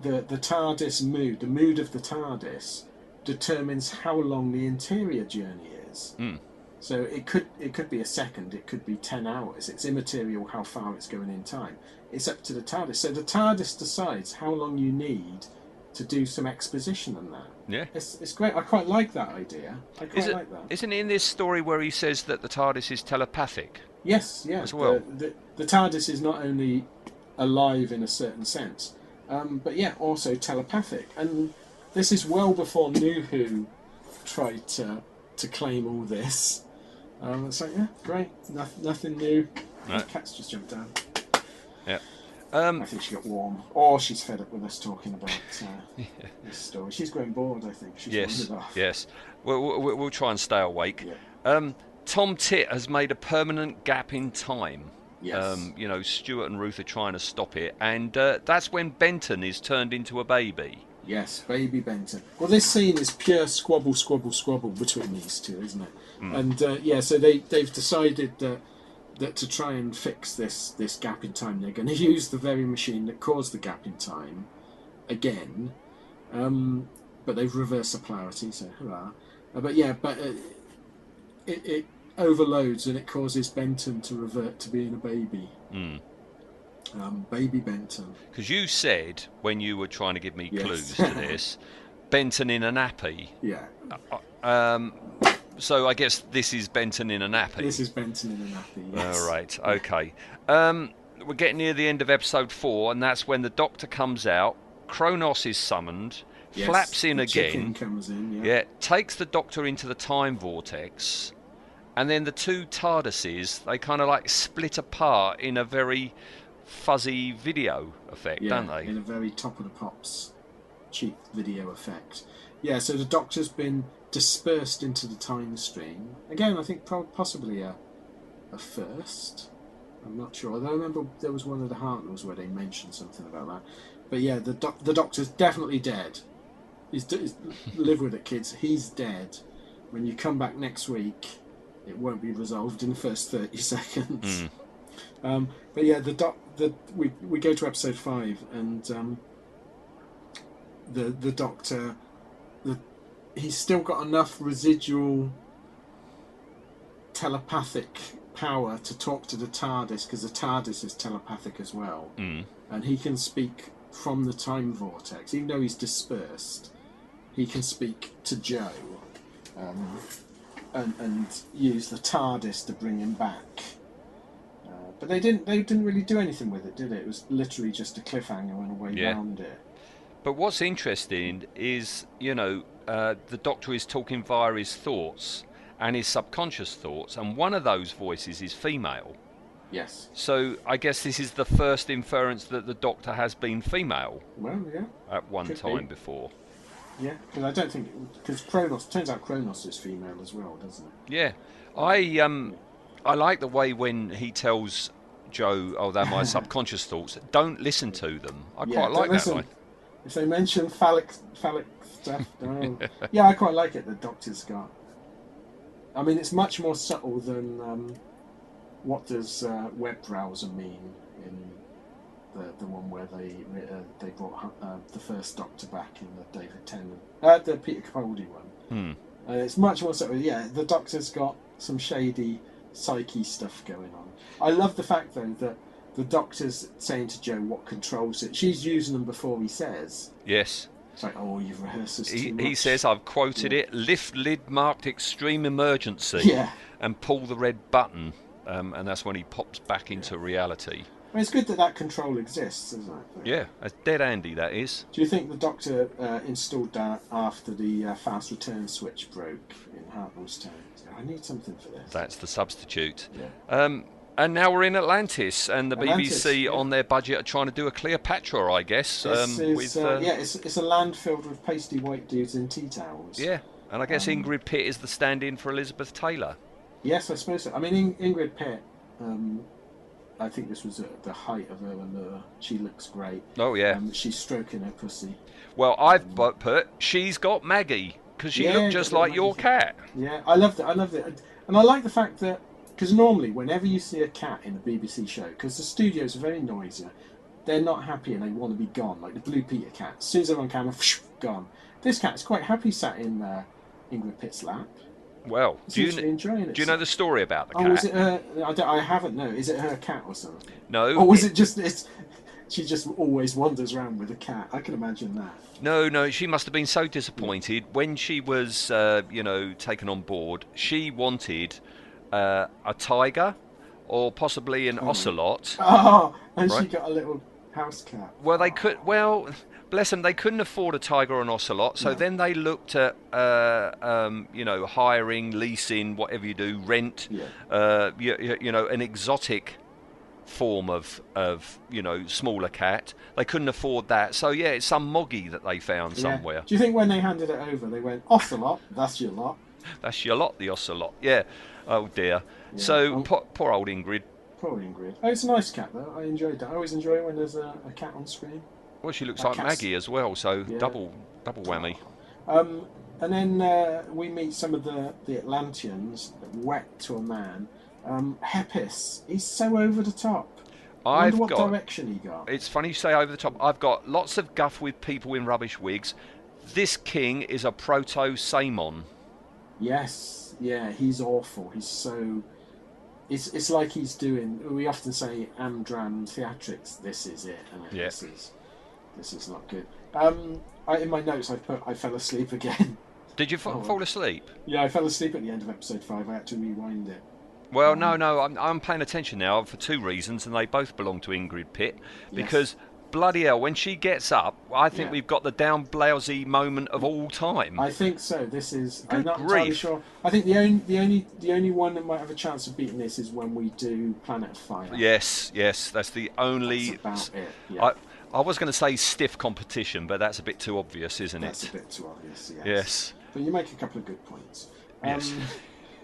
the the TARDIS mood, the mood of the TARDIS, determines how long the interior journey is. Mm. So it could it could be a second, it could be ten hours. It's immaterial how far it's going in time. It's up to the TARDIS. So the TARDIS decides how long you need to do some exposition on that. Yeah. It's, it's great. I quite like that idea. I quite it, like that. isn't it in this story where he says that the TARDIS is telepathic? Yes, yeah. as well. The, the, the TARDIS is not only alive in a certain sense, um, but yeah, also telepathic. And this is well before New Who tried to to claim all this. Um, it's like, yeah, great, no, nothing new. Right. Cat's just jumped down. Yeah. I Um, think she got warm, or she's fed up with us talking about uh, [LAUGHS] this story. She's grown bored. I think she's yes. off. Yes. We'll, we'll, we'll try and stay awake. Yeah. Um, Tom Tit has made a permanent gap in time. Yes. Um, you know, Stuart and Ruth are trying to stop it, and uh, that's when Benton is turned into a baby. Yes, baby Benton. Well, this scene is pure squabble, squabble, squabble between these two, isn't it? And uh, yeah, so they they've decided that that to try and fix this this gap in time, they're going [LAUGHS] to use the very machine that caused the gap in time again. Um, but they've reversed the polarity, so hurrah! Uh, but yeah, but uh, it, it overloads and it causes Benton to revert to being a baby. Mm. Um, baby Benton. Because you said when you were trying to give me Yes. clues to this, [LAUGHS] Benton in a nappy. Yeah, Um, so I guess this is Benton in a nappy. this is Benton in a nappy. Yes. All right. Okay. Um, we're getting near the end of episode four, and that's when the Doctor comes out. Kronos is summoned, Yes, flaps in again. comes in. Yeah. Yeah, takes the Doctor into the time vortex, and then the two TARDISes they kind of like split apart in a very fuzzy video effect, Yeah, don't they? in a very top of the pops, cheap video effect. Yeah, so the Doctor's been dispersed into the time stream again. I think possibly a a first. I'm not sure. Although I remember there was one of the Hartnells where they mentioned something about that. But yeah, the doc- the Doctor's definitely dead. He's, d- he's [LAUGHS] live with it, kids. He's dead. When you come back next week, it won't be resolved in the first thirty [LAUGHS] seconds. Mm. Um, but yeah, the doc, the we we go to episode five, and um, the the doctor, he's still got enough residual telepathic power to talk to the TARDIS because the TARDIS is telepathic as well, Mm. and he can speak from the time vortex, even though he's dispersed. He can speak to Jo, um, and and use the TARDIS to bring him back. Uh, but they didn't. They didn't really do anything with it, did it? It was literally just a cliffhanger and a way Yeah. round it. But what's interesting is, you know, uh, the Doctor is talking via his thoughts and his subconscious thoughts, and one of those voices is female. Yes. So I guess this is the first inference that the Doctor has been female Well, yeah, at one Could be. time before. yeah. Because I don't think because Kronos turns out Kronos is female as well, doesn't it? Yeah, I um, I like the way when he tells Jo, "Oh, they're my [LAUGHS] subconscious thoughts." Don't listen to them. I Yeah, quite like that line. If they mention phallic phallic stuff, [LAUGHS] yeah, I quite like it. The Doctor's got. I mean, it's much more subtle than um, what does uh, web browser mean in the the one where they uh, they brought uh, the first Doctor back in the David Tennant, uh, the Peter Capaldi one. Hmm. Uh, it's much more subtle. Yeah, the Doctor's got some shady psyche stuff going on. I love the fact though that the Doctor's saying to Jo what controls it. She's using them before he says. Yes, It's like, oh, you've rehearsed this he, he says, "I've quoted it: lift lid marked extreme emergency, Yeah. and pull the red button." Um, and that's when he pops back into reality. Well, it's good that that control exists, isn't it? Yeah, that's dead handy. That is. Do you think the Doctor uh, installed that after the uh, fast return switch broke in Hartnell's time? I need something for this. That's the substitute. Yeah. Um, and now we're in Atlantis, and the Atlantis, BBC yeah. on their budget are trying to do a Cleopatra, I guess. This um, is, with, uh, uh, yeah, it's, it's a land filled with pasty white dudes in tea towels. yeah, and I guess Um, Ingrid Pitt is the stand-in for Elizabeth Taylor. Yes, I suppose so. I mean, In- Ingrid Pitt, um, I think this was at the height of her allure. She looks great. Oh yeah. Um, she's stroking her pussy. well, I've bu- put she's got Maggie because she Yeah, looked just like your cat. Yeah, I loved it. I loved it, and I like the fact that because normally, whenever you see a cat in a BBC show, because the studios are very noisy, they're not happy and they want to be gone. Like the Blue Peter cat, as soon as they're on camera, gone. This cat is quite happy sat in uh, Ingrid Pitt's lap. Well, do you enjoying it. do you know the story about the cat? Oh, was it her? I, don't, I haven't. No, is it her cat or something? No. Or was it just? It's, [LAUGHS] she just always wanders around with a cat. I can imagine that. No, no, she must have been so disappointed when she was, uh, you know, taken on board. She wanted uh, a tiger or possibly an ocelot. [LAUGHS] Oh, and she got a little house cat. Well, they could. Well, bless them, they couldn't afford a tiger or an ocelot, so No. then they looked at, uh, um, you know, hiring, leasing, whatever you do, rent. Yeah. Uh, you, you- you know, an exotic form of of you know smaller cat. They couldn't afford that, so yeah, it's some moggy that they found Yeah. somewhere. Do you think when they handed it over, they went ocelot? That's your lot. That's your lot, the ocelot. Yeah. Oh dear. Yeah. So Um, poor, poor old Ingrid. Poor Ingrid. Oh, it's a nice cat though. I enjoyed that. I always enjoy when there's a, a cat on screen. Well, she looks that like cat's- Maggie as well, so Yeah. double double whammy. Um, and then uh, we meet some of the, the Atlanteans, wet to a man. Um, Hippias, he's so over the top. I I've wonder what got. direction he got. It's funny you say over the top. I've got lots of guff with people in rubbish wigs. This king is a proto Samon. Yes, yeah, he's awful. He's so. It's it's like he's doing. We often say Amdram theatrics. This is it, and Yeah. this is this is not good. Um, I, in my notes, I put I fell asleep [LAUGHS] again. Did you fa- Oh. fall asleep? yeah, I fell asleep at the end of episode five. I had to rewind it. Well, no, no. I'm, I'm paying attention now for two reasons, and they both belong to Ingrid Pitt. Because bloody hell, when she gets up, I think Yeah. we've got the down blousy moment of all time. I think so. This is. I'm Good not entirely grief. sure. I think the only the only the only one that might have a chance of beating this is when we do Planet of Fire. Yes, yes. That's the only. That's about it. Yeah. I, I was going to say stiff competition, but that's a bit too obvious, isn't it? That's a bit too obvious. Yes. Yes. But you make a couple of good points. Um, Yes. [LAUGHS]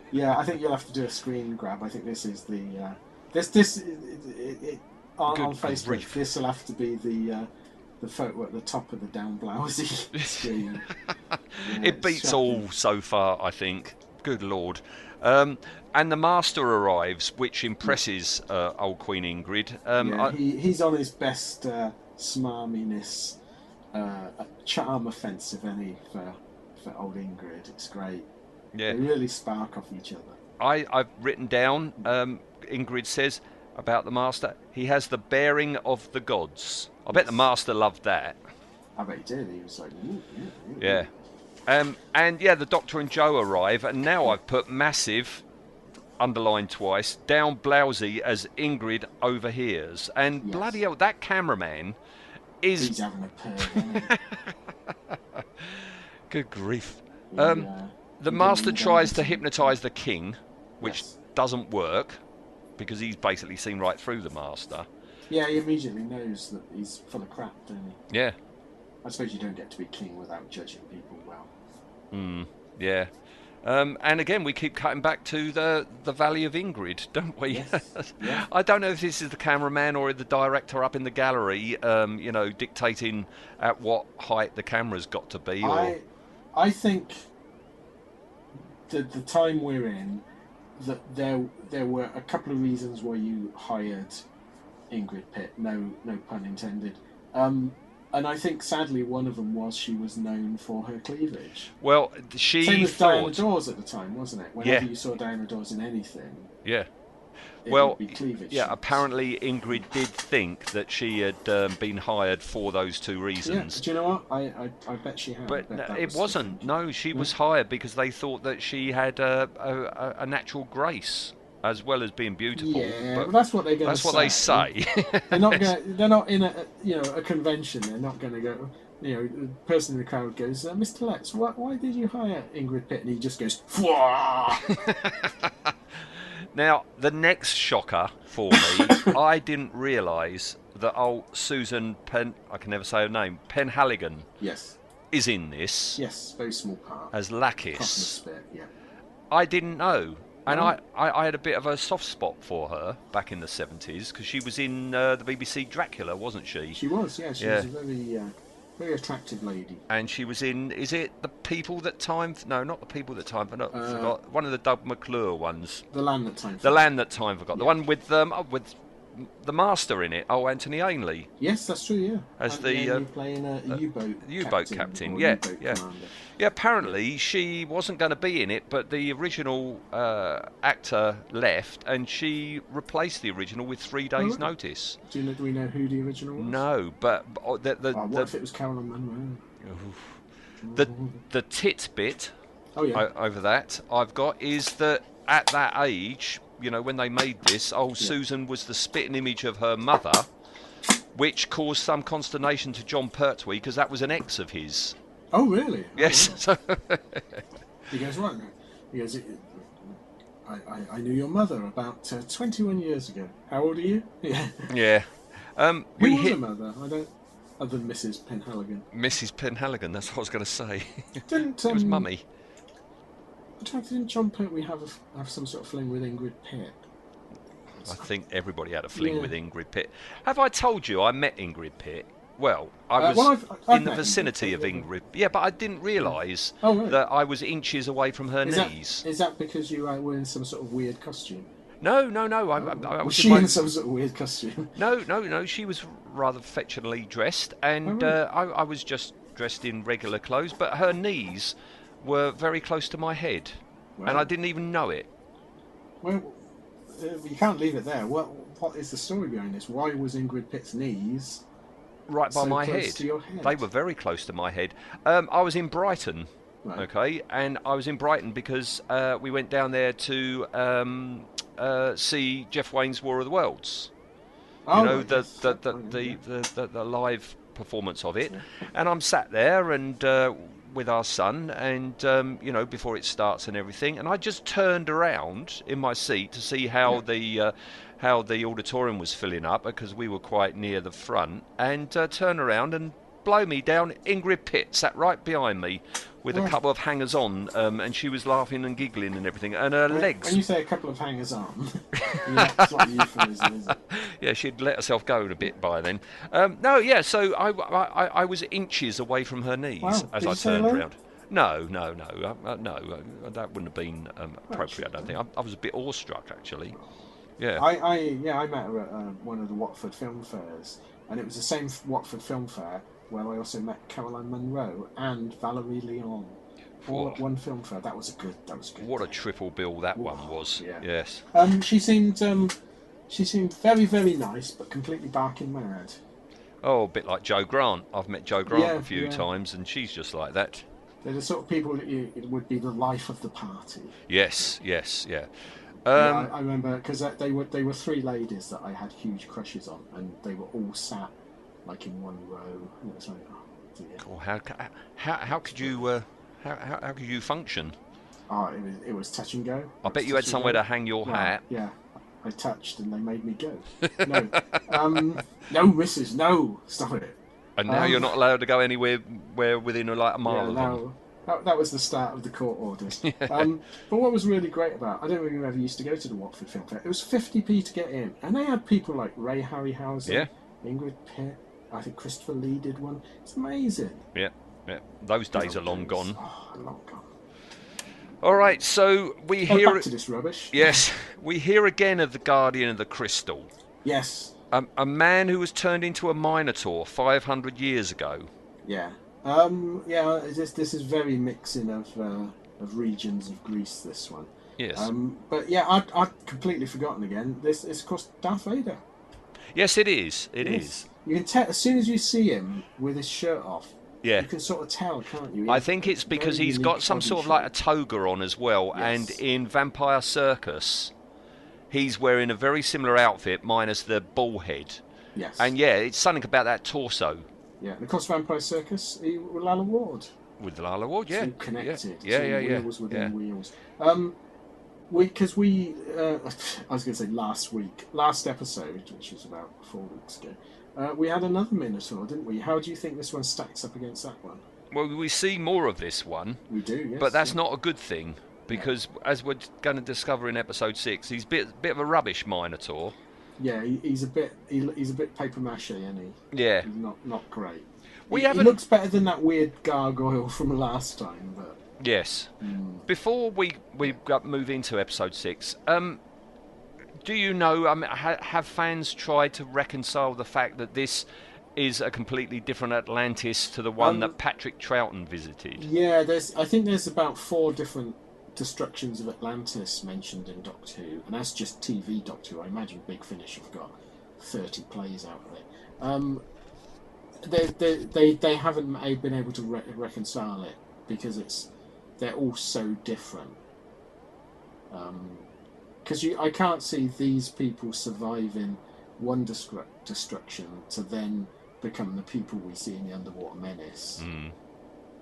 Yeah, I think you'll have to do a screen grab. I think this is the uh, this this it, it, it, on, Good on Facebook. grief. This will have to be the uh, the photo at the top of the down blousy [LAUGHS] screen. Yeah, it beats shocking. all so far, I think. Good lord. Um, and the master arrives, which impresses uh, old Queen Ingrid. Um, yeah, I- he, he's on his best uh, smarminess, uh, charm offensive any for for old Ingrid. It's great. yeah. They really spark off each other. I, I've written down, um, Ingrid says about the master, he has the bearing of the gods. I bet the master loved that. I bet he did. He was like, "Ooh, yeah, yeah, Yeah. Um, and yeah, the doctor and Jo arrive, and now I've put massive, underlined twice, down blousy as Ingrid overhears. And Yes. bloody hell, that cameraman is. He's having a. [LAUGHS] Good grief. Um, uh, The master tries to hypnotise the king, which Yes. doesn't work because he's basically seen right through the master. Yeah, he immediately knows that he's full of crap, don't he? Yeah. I suppose you don't get to be king without judging people well. Mm, yeah. Um, and again, we keep cutting back to the, the Valley of Ingrid, don't we? Yes, [LAUGHS] yeah. I don't know if this is the cameraman or the director up in the gallery, um, you know, dictating at what height the camera's got to be. Or I, I think the the time we're in, that there there were a couple of reasons why you hired Ingrid Pitt. No, no pun intended. Um, and I think sadly one of them was she was known for her cleavage. well, Same she with Diana thought, Dawes at the time, wasn't it? Whenever Yeah. you saw Diana Dors in anything, yeah. It Well, would be cleavage. Yeah, apparently Ingrid did think that she had um, been hired for those two Yeah, reasons. do you know what? I I, I bet she had. But no, that it was wasn't. thing. No, she was hired because they thought that she had a, a, a- natural grace as well as being beautiful. Yeah, but well, that's what they're going that's to what they say. [LAUGHS] They're not going. [LAUGHS] They're not in a you know a convention. They're not going to go. You know, the person in the crowd goes, uh, "Mr. Letts, why, why did you hire Ingrid Pitt?" And he just goes, "Fwah!" [LAUGHS] now, the next shocker for me, [LAUGHS] I didn't realise that old Susan Pen, I can never say her name, Penhaligon, yes, is in this yes, very small part. as Lakis. yeah. I didn't know. And. I, I, I had a bit of a soft spot for her back in the 70s because she was in uh, the BBC Dracula, wasn't she? She was, yeah. She Yeah. was a very, uh, very attractive lady. And she was in, is it The People That Time? No, not The People That Time, but not, Uh, forgot. One of the Doug McClure ones. The land that time. The Land That Time Forgot. The one with um, oh, with the Master in it. Oh, Anthony Ainley. Yes, that's true. Yeah. As And the, uh, playing a, uh, U-boat. U-boat captain, yeah, U-boat yeah. commander. Yeah, apparently she wasn't going to be in it, but the original uh, actor left, and she replaced the original with three days' right. notice. Do, you know, do we know who the original was? No, but oh, the the Oh, what the, if it was Caroline Munro? the, the tit bit Oh yeah. o- over that I've got is that at that age, you know, when they made this, old Yeah. Susan was the spitting image of her mother, which caused some consternation to Jon Pertwee because that was an ex of his. oh really? [LAUGHS] Oh, Yes, so He goes right. He goes. I, I, I knew your mother about uh, 21 years ago. How old are you? [LAUGHS] Yeah. yeah. Um, Who we was hit her mother? I don't. Other than Mrs. Penhaligon. Mrs. Penhaligon. That's what I was going to say. [LAUGHS] Didn't it was um, Mummy. Trying to- Didn't Jon Pertwee have a, have some sort of fling with Ingrid Pitt? I think everybody had a fling Yeah. with Ingrid Pitt. Have I told you I met Ingrid Pitt? Well, I Uh, was well, I've- I've in the met Ingrid vicinity of Ingrid. Yeah, but I didn't realise Oh, right. that I was inches away from her Is knees. is that because you uh, were in some sort of weird costume? No, no, no. I, I, I was was she in my- in some sort of weird costume? [LAUGHS] No, no, no. She was rather fetchingly dressed, and Oh, really? uh, I, I was just dressed in regular clothes. But her knees were very close to my head, and I didn't even know it. Well, uh, you can't leave it there. What What is the story behind this? Why was Ingrid Pitt's knees? Right by So my close head. to your head? They were very close to my head. Um, I was in Brighton. Right. Okay, and I was in Brighton because uh, we went down there to um, uh, see Jeff Wayne's War of the Worlds. Oh, you know the, the, the, the, the, the, the live performance of it, and I'm sat there and uh, with our son, and um, you know before it starts and everything, and I just turned around in my seat to see how Yeah. the uh, how the auditorium was filling up because we were quite near the front, and uh, turn around and blow me down. Ingrid Pitt sat right behind me with a couple of hangers on, um, and she was laughing and giggling and everything, and her When- legs. When you say a couple of hangers on, [LAUGHS] [LAUGHS] that's not euphemism, is it? yeah, she'd let herself go a bit by then. Um, no, yeah, so I, I, I- was inches away from her knees Wow, as did I turned hello? round. No, no, no, uh, uh, no, uh, that wouldn't have been um, appropriate. I don't think. I, I was a bit awestruck actually. Yeah. I, I, yeah, I met her at uh, one of the Watford film fairs, and it was the same Watford film fair where I also met Caroline Munro and Valerie Leon. All at one film fair. That was a good. That was good. what a triple bill that one was. yeah. Yes. Um, she seemed, um, she seemed very, very nice, but completely barking mad. Oh, a bit like Jo Grant. I've met Jo Grant Yeah, a few yeah. times, and she's just like that. They're the sort of people that you, it would be the life of the party. Yes, yes, yeah. Yeah, Um, I, I remember because they were they were three ladies that I had huge crushes on, and they were all sat like in one row. And it was like, oh dear. oh, how, how, how could you uh, how, how, how could you function? Oh, it was it was touch and go. I bet you had somewhere go. to hang your Well, hat. Yeah, I touched and they made me go. [LAUGHS] No, um, no, Mrs. No, stop it. And now Um, you're not allowed to go anywhere where within like a mile Yeah, of them. that, that was the start of the court orders. [LAUGHS] um, but what was really great about, I don't know if you ever used to go to the Watford Film Fair. It was 50p to get in, and they had people like Ray Harryhausen, Yeah. Ingrid Pitt. I think Christopher Lee did one. It's amazing. Yeah, yeah. Those days are long gone. Oh, long gone. All right, so we Oh, hear back to this rubbish. yes, we hear again of the Guardian of the Crystal, Yes. a, a man who was turned into a Minotaur 500 years ago. Yeah. Um, yeah. This this is very mixing of uh, of regions of Greece. This one. Yes, Um, but yeah, I'd, I'd completely forgotten again. This is, of course, Darth Vader. yes, it is. It is. Yes. You can tell as soon as you see him with his shirt off. Yeah. You can sort of tell, can't you? I think it's because he's got some sort of like a toga on as well, and in Vampire Circus, he's wearing a very similar outfit minus the ball head. Yes. And yeah, it's something about that torso yeah. And of course, Vampire Circus. He, with Lalla Ward. with Lalla Ward. Yeah, all connected. yeah, yeah, yeah, Wheels yeah. within yeah. wheels. Um, we because we uh, [LAUGHS] I was going to say last week, last episode, which was about four weeks ago. Uh, we had another Minotaur, didn't we? How do you think this one stacks up against that one? Well, we see more of this one, We do, yes. but that's yeah. not a good thing. because as we're going to discover in episode six, he's a bit bit of a rubbish Minotaur. Yeah, he, he's a bit he, he's a bit paper mache, isn't he? Yeah. He's not not great. We he, he haven't- looks better than that weird gargoyle [LAUGHS] from last time, but Yes. Before we we move into episode six, um, do you know? Um, ha, have fans tried to reconcile the fact that this is a completely different Atlantis to the one Um, that Patrick Troughton visited? yeah, there's I think there's about four different destructions of Atlantis mentioned in Doctor Who, and that's just TV Doctor Who. I imagine Big Finish have got thirty plays out of it. Um, they, they they they haven't been able to re- reconcile it because it's they're all so different. Because you, I can't see these people surviving one destru- destruction to then become the people we see in the Underwater Menace. Mm.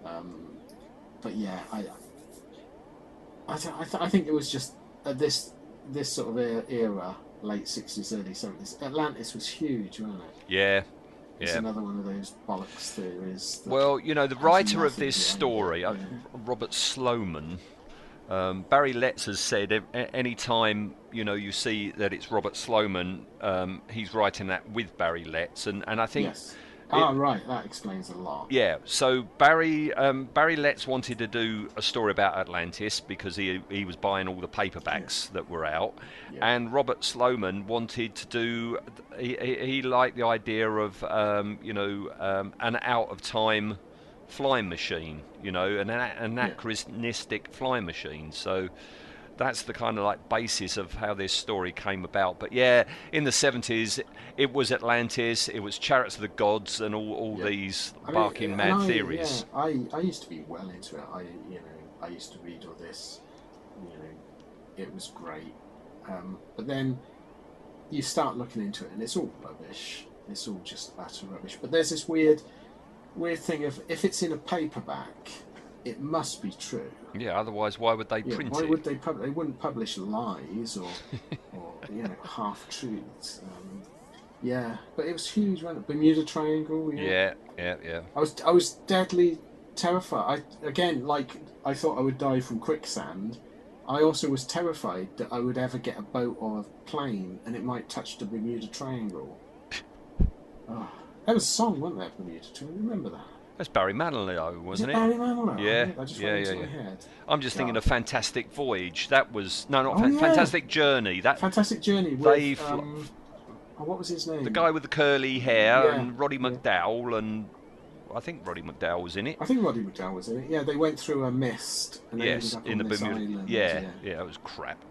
Um, but yeah, I, I, th- I, th- I think it was just at this this sort of era, late sixties, early seventies. Atlantis was huge, wasn't it? Yeah. It's Yeah. another one of those bollocks theories. Well, you know, the writer of this story, uh. Robert Sloman, um, Barry Letts has said any time you know you see that it's Robert Sloman, um, he's writing that with Barry Letts, and, and I think Yes. Ah, right. That explains a lot. yeah. So Barry um, Barry Letts wanted to do a story about Atlantis because he he was buying all the paperbacks that were out, Yeah. and Robert Sloman wanted to do. He, he, he liked the idea of um, you know um, an out of time flying machine, you know, an ana- anachronistic flying machine. So. That's the kind of like basis of how this story came about. But yeah, in the 70s, it was Atlantis, it was Chariots of the Gods, and all, all Yeah. these I mean, barking mad I- theories. Yeah, I, I used to be well into it. I you know I used to read all this. You know, it was great. Um, but then you start looking into it, and it's all rubbish. It's all just utter rubbish. But there's this weird, weird thing of if it's in a paperback, it must be true. Yeah, otherwise, why would they Yeah, print why it? would they pub- They wouldn't publish lies or, [LAUGHS] or you know, half truths. Um, yeah, but it was huge, wasn't it? Bermuda Triangle. Yeah, yeah, yeah. I was I was deadly terrified. I again like I thought I would die from quicksand. I also was terrified that I would ever get a boat or a plane and it might touch the Bermuda Triangle. Oh, [LAUGHS] that was a song, wasn't there, Bermuda Triangle? Remember that? That's Barry Manilow, Was wasn't it it? Barry Manilow? Yeah, I just yeah, yeah, yeah. head. I'm just thinking of Fantastic Voyage. That was no, not Oh, Fan- yeah. Fantastic Journey. That Fantastic Journey with um, oh, what was his name? the guy with the curly hair Yeah, and Roddy. McDowall and I think Roddy McDowall was in it. I think Roddy McDowall was in it. Yeah, they went through a mist and Yes, ended up in the Bermuda. island. Yeah, yeah. yeah, it was crap.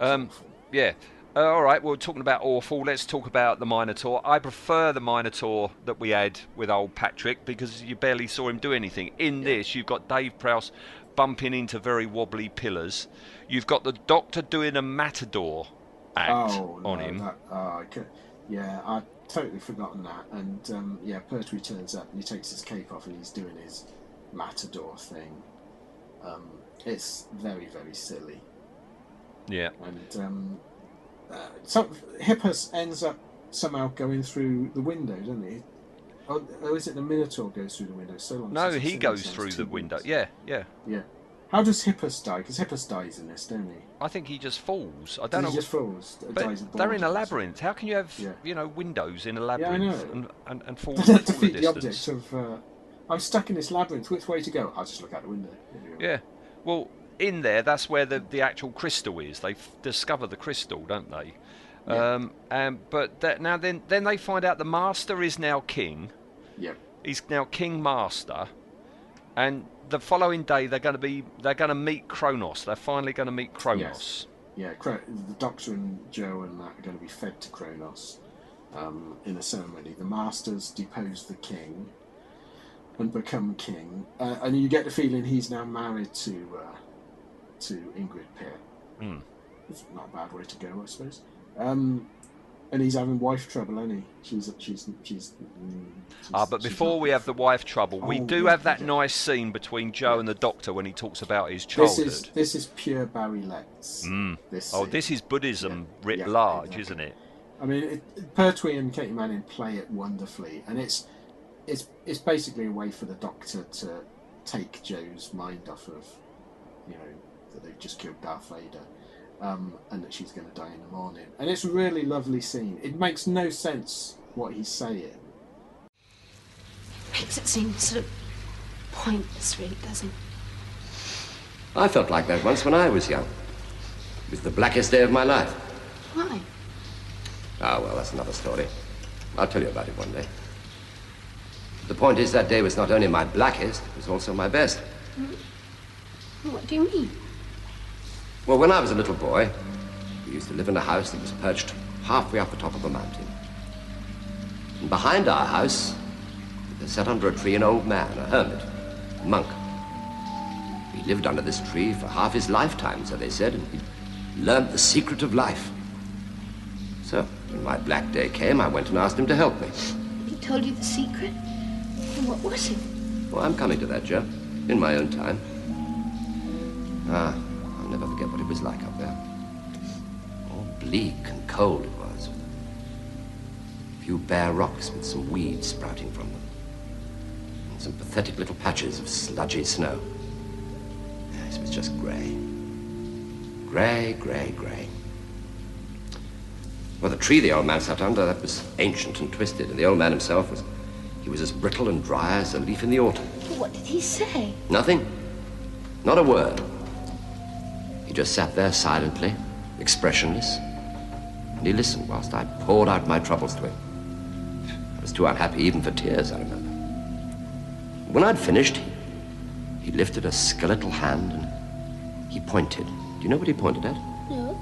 Oh, Um. Yeah. Uh, all right, well, talking about awful, let's talk about the Minotaur. I prefer the Minotaur that we had with old Patrick because you barely saw him do anything. In this, you've got Dave Prowse bumping into very wobbly pillars. You've got the Doctor doing a matador act oh, on no, him. That, oh, I could, yeah, I'd totally forgotten that. And um, yeah, Pertwee turns up and he takes his cape off and he's doing his matador thing. Um, it's very, very silly. Yeah. And um, uh, so Hippias ends up somehow going through the window, doesn't he? Oh, oh, is it the Minotaur goes through the window? So long. No, he goes through the window. Yeah, yeah. Yeah. How does Hippias die? Because Hippias dies in this, don't he? I think he just falls. I don't he know. just falls. but dies they're in a labyrinth. How can you have, Yeah. you know, windows in a labyrinth know. and, and, and fall? [LAUGHS] That defeat the object of? Uh, I'm stuck in this labyrinth. Which way to go? I'll just look out the window. Yeah. Well, in there, that's where the, the actual crystal is. They discover the crystal, don't they? Yeah. Um, and but that, now then, then they find out the master is now king. Yep. He's now king master, and the following day they're going to be they're going to meet Kronos. They're finally going to meet Kronos. Yeah. Cro- the Doctor and Jo and that are going to be fed to Kronos um, in a ceremony. The Masters depose the king and become king, uh, and you get the feeling he's now married to uh, to Ingrid Pitt. Hmm. It's not a bad way to go, I suppose. Um, and he's having wife trouble, isn't he? She's she's she's. mm, Ah, but she's before not- we have the wife trouble, we Oh, do yeah, have that yeah. nice scene between Jo and the Doctor when he talks about his This childhood. is this is pure Barry Letts. Mm. This Oh, scene. this is Buddhism Yeah, writ yeah, large, exactly. isn't it? I mean, it, Pertwee and Katy Manning play it wonderfully, and it's it's it's basically a way for the Doctor to take Jo's mind off of, you know, that they've just killed Darth Vader, um, and that she's going to die in the morning. And it's a really lovely scene. It makes no sense what he's saying. Makes it seem sort of pointless, really, doesn't it? I felt like that once when I was young. It was the blackest day of my life. Why? Ah, well, that's another story. I'll tell you about it one day. The point is, that day was not only my blackest, it was also my best. What do you mean? Well, when I was a little boy, we used to live in a house that was perched halfway up the top of a mountain. And behind our house, there sat under a tree an old man, a hermit, a monk. He lived under this tree for half his lifetime, so they said, and he learned the secret of life. So, when my black day came, I went and asked him to help me. He told you the secret? And what was it? Well, I'm coming to that, Jo, in my own time. Ah, forget what it was like up there. All bleak and cold it was. A few bare rocks with some weeds sprouting from them. And some pathetic little patches of sludgy snow. Yes, it was just grey. Grey, grey, grey. Well, the tree the old man sat under, that was ancient and twisted, and the old man himself was... He was as brittle and dry as a leaf in the autumn. What did he say? Nothing. Not a word. He just sat there silently, expressionless, and he listened whilst I poured out my troubles to him. I was too unhappy even for tears, I remember. When I'd finished, he, lifted a skeletal hand and he pointed. Do you know what he pointed at? No.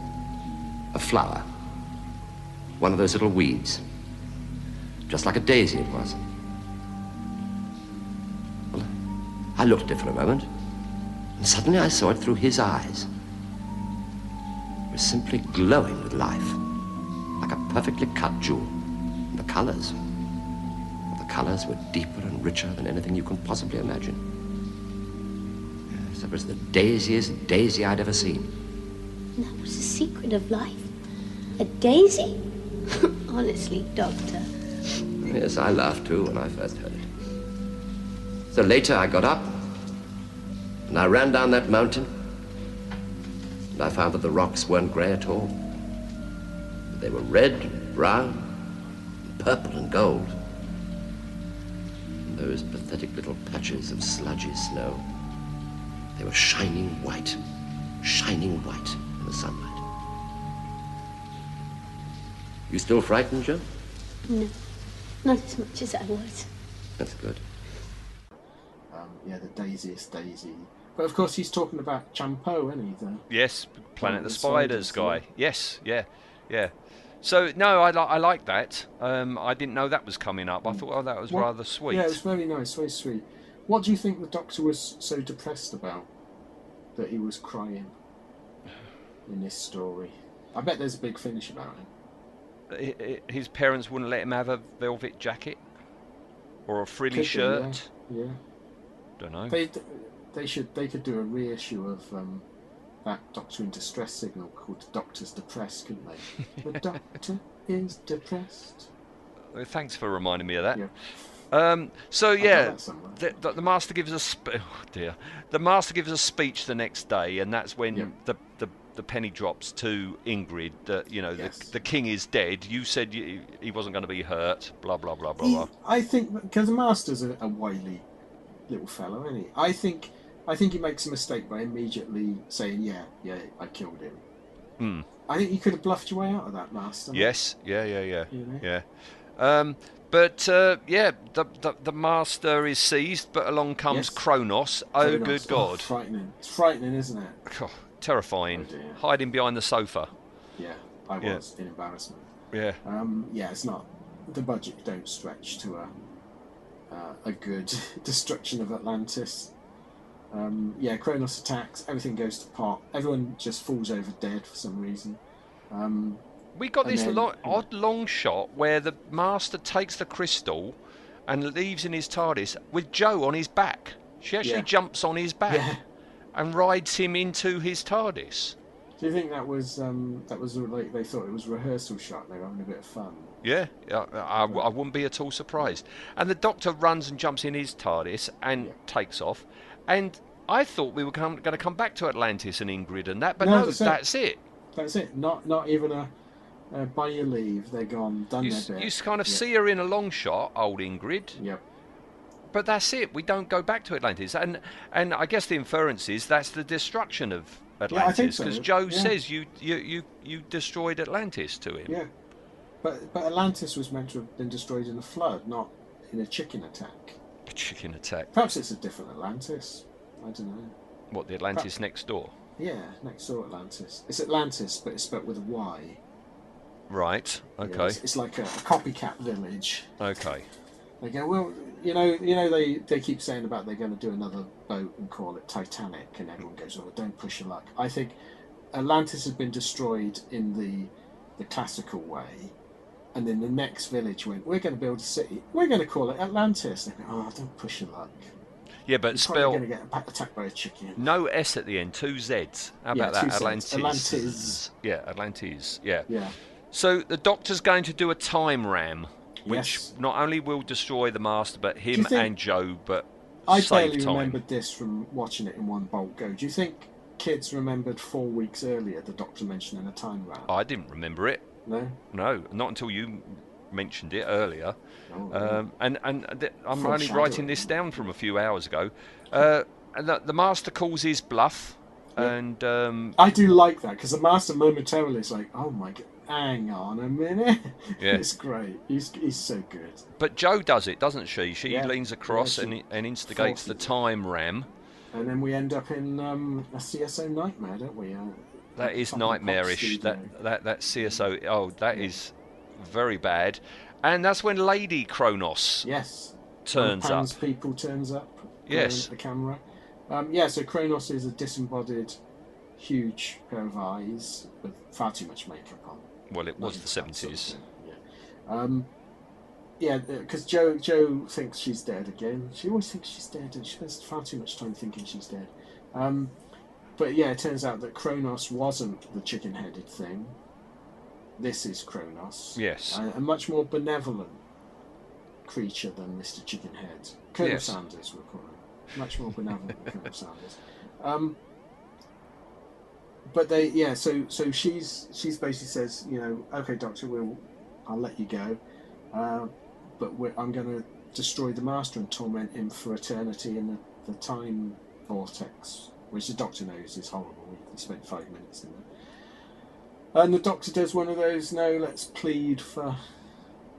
A flower. One of those little weeds. Just like a daisy it was. Well, I looked at it for a moment, and suddenly I saw it through his eyes. Was simply glowing with life, like a perfectly cut jewel. And the colors, the colors were deeper and richer than anything you can possibly imagine. Yes, it was the daisiest daisy I'd ever seen. And that was the secret of life. A daisy? [LAUGHS] Honestly, Doctor. Yes, I laughed too when I first heard it. So later I got up and I ran down that mountain and I found that the rocks weren't grey at all. They were red and brown, and purple and gold. And those pathetic little patches of sludgy snow, they were shining white, shining white in the sunlight. You still frightened, Jo? No, not as much as I was. That's good. Um, yeah, the daisiest daisy. But of course, he's talking about Champo, isn't he? The, Yes, Planet the Spiders guy. Yes, yeah, yeah. So no, I, li- I like that. Um, I didn't know that was coming up. I thought, oh, that was What- rather sweet. Yeah, it was very nice, very sweet. What do you think the doctor was so depressed about that he was crying in this story? I bet there's a big finish about him. His parents wouldn't let him have a velvet jacket or a frilly Could be, shirt. Yeah. yeah. Don't know. They they should they could do a reissue of um, that Doctor in Distress signal called Doctor's Depressed, couldn't they? [LAUGHS] the Doctor is depressed. Uh, Thanks for reminding me of that. Yeah. Um, so yeah, the, the, the master gives a sp- [LAUGHS] oh dear, the master gives a speech the next day, and that's when Yeah. the, the the penny drops to Ingrid that you know Yes. the, the king is dead. You said you, he wasn't going to be hurt. Blah blah blah blah He- blah. I think because the Master's a, a wily little fellow, isn't he? I think I think he makes a mistake by immediately saying, "Yeah, yeah, I killed him." Hmm. I think you could have bluffed your way out of that, Master. Yes, yeah, yeah, yeah, You know? yeah. Um, but uh, yeah, the, the the master is seized, but along comes Yes. Kronos. Oh, Very good nice. God! frightening! It's frightening, isn't it? [LAUGHS] God, terrifying. Oh. Hiding behind the sofa. Yeah, I Yeah. was in embarrassment. Yeah. Um, yeah, it's not the budget don't stretch to a uh, a good [LAUGHS] destruction of Atlantis. Um, yeah, Kronos attacks. Everything goes to pot. Everyone just falls over dead for some reason. Um, We got this then- lo- odd long shot where the master takes the crystal and leaves in his TARDIS with Jo on his back. She actually Yeah. jumps on his back Yeah. and rides him into his TARDIS. do you think that was um, that was like they thought it was a rehearsal shot? They were having a bit of fun. Yeah, yeah, I, I wouldn't be at all surprised. And the Doctor runs and jumps in his TARDIS and Yeah. takes off. And I thought we were going to come back to Atlantis and Ingrid and that, but No, no, that's it. that's it. That's it. Not not even a uh, by your leave. They're gone. Done You, their bit. you kind of Yeah. see her in a long shot, old Ingrid, Yep. but that's it. We don't go back to Atlantis, and and I guess the inference is that's the destruction of I think Atlantis so, because Jo yeah. says you, you you you destroyed Atlantis to him. Yeah. But but Atlantis was meant to have been destroyed in a flood, not in a chicken attack. Chicken attack. Perhaps it's a different Atlantis. I don't know. What the Atlantis next door? Yeah, next door Atlantis. It's Atlantis, but it's spelled with a Y. Right. Yeah, Okay. it's, it's like a, a copycat village. Okay. They go, well, you know, you know, they, they keep saying about they're going to do another boat and call it Titanic, and everyone goes, oh, don't push your luck. I think Atlantis has been destroyed in the the classical way, and then the next village went, we're going to build a city, we're going to call it Atlantis. They go, oh, don't push your luck. Yeah, but You're spell going to get attacked by a chicken. no S at the end, two Z's. How Yeah, about that? Zs. Atlantis. Atlantis. Yeah, Atlantis. Yeah. Yeah, So the Doctor's going to do a time ram, which Yes. not only will destroy the Master, but him think- and Jo, but I save barely time. remembered this from watching it in one bolt go. Do you think kids remembered four weeks earlier the Doctor mentioning a time ram? I didn't remember it. No. No, not until you mentioned it earlier. Oh, Um, and and th- I'm only writing this down from a few hours ago. Uh, and the, the Master calls his bluff, and um, I do like that because the master momentarily is like, "Oh my god, hang on a minute." [LAUGHS] Yeah. it's great. He's he's so good. but Jo does it, doesn't she? She Yeah. leans across and, and instigates the time ram. And then we end up in um, a CSO nightmare, don't we? Uh, That is nightmarish. That that that CSO. Oh, that is very bad. And that's when Lady Kronos yes turns up. people turns up. Yes. the camera. Um, yeah, so Kronos is a disembodied, huge pair of eyes with far too much makeup on. Well, it was the that sort of seventies. Yeah. Um, yeah, because Jo Jo thinks she's dead again. She always thinks she's dead, and she spends far too much time thinking she's dead. Um, but yeah, it turns out that Kronos wasn't the chicken-headed thing. This is Kronos. Yes. a, a much more benevolent creature than Mister Chickenhead. Colonel Yes. Sanders, we'll call him. Much more benevolent than Colonel [LAUGHS] Sanders. Um, but they, yeah. So, so she's she's basically says, you know, okay, Doctor, we'll, I'll let you go, uh, but we're, I'm going to destroy the Master and torment him for eternity in the, the time vortex, which the Doctor knows is horrible. He spent five minutes in there. And the Doctor does one of those, no, let's plead for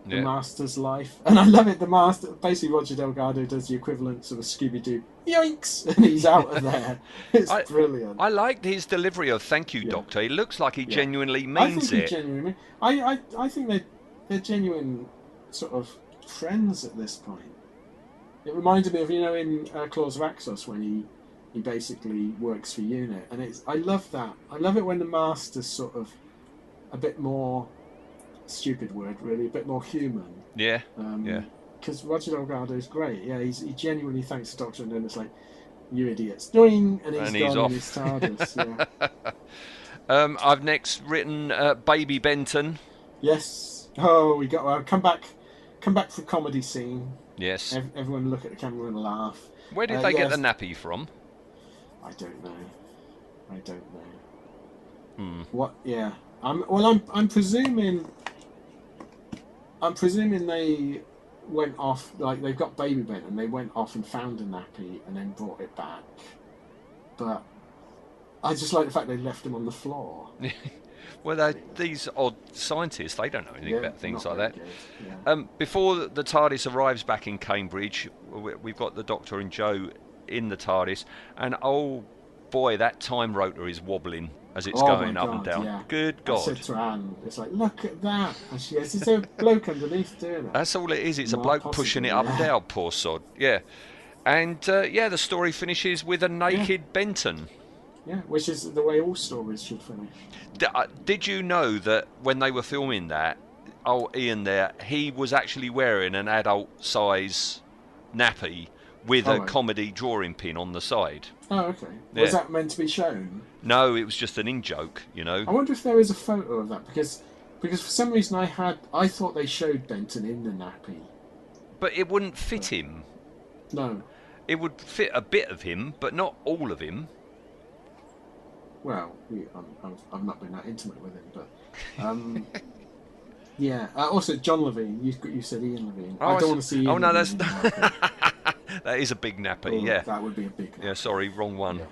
the Yeah. Master's life. And I love it, the Master, basically Roger Delgado does the equivalent of a Scooby-Doo, yoinks, [LAUGHS] and he's out of [LAUGHS] there. It's I- brilliant. I liked his delivery of "Thank you, Yeah. Doctor." It looks like he Yeah. genuinely I means think it. he genuinely. I, I, I think they're they're genuine sort of friends at this point. It reminded me of you know in uh, Claws of Axos when he he basically works for Unit, and it's I love that. I love it when the master's sort of a bit more stupid word really, a bit more human. yeah, Um, Yeah. Because Roger Delgado is great. Yeah, he's, he genuinely thanks the Doctor, and then it's like, "You idiots!" Doing, and he's And he's gone off. in his TARDIS. Yeah. [LAUGHS] Um, I've next written uh, Baby Benton. Yes. Oh, we got well, come back, come back for comedy scene. Yes. Ev- everyone look at the camera and laugh. Where did uh, they get the nappy from? I don't know. I don't know. Hmm. What? Yeah. I'm. Well, I'm. I'm presuming. I'm presuming they went off like they've got baby Ben and they went off and found a nappy and then brought it back. But I just like the fact they left him on the floor. [LAUGHS] Well, these odd scientists, they don't know anything Yeah, about things like that. yeah. Um, before the TARDIS arrives back in Cambridge, we've got the Doctor and Jo in the TARDIS, and oh boy, that time rotor is wobbling as it's Oh going up and down. yeah. Good I God. said to Anne, it's like, look at that. And she goes, is there a bloke underneath doing it? That's all it is. It's a bloke possible, pushing it up and down, poor sod. Yeah. And uh, yeah, the story finishes with a naked Benton. Yeah, which is the way all stories should finish. D- uh, did you know that when they were filming that, oh Ian there, he was actually wearing an adult size nappy with Oh, a right. comedy drawing pin on the side. Oh, okay. Yeah. Was that meant to be shown? No, it was just an in joke, you know. I wonder if there is a photo of that because because for some reason I had I thought they showed Benton in the nappy. But it wouldn't fit him. No. it would fit a bit of him, but not all of him. Well, I'm, I'm, I've not been that intimate with him, but um, [LAUGHS] yeah. Uh, also, John Levene. You you said Ian Levine. Oh, I I don't want to see-. Ian oh, no, that's- Levine in Marco. [LAUGHS] That is a big nappy. Oh, yeah. that would be a big. Yeah. Sorry, wrong one. Yeah.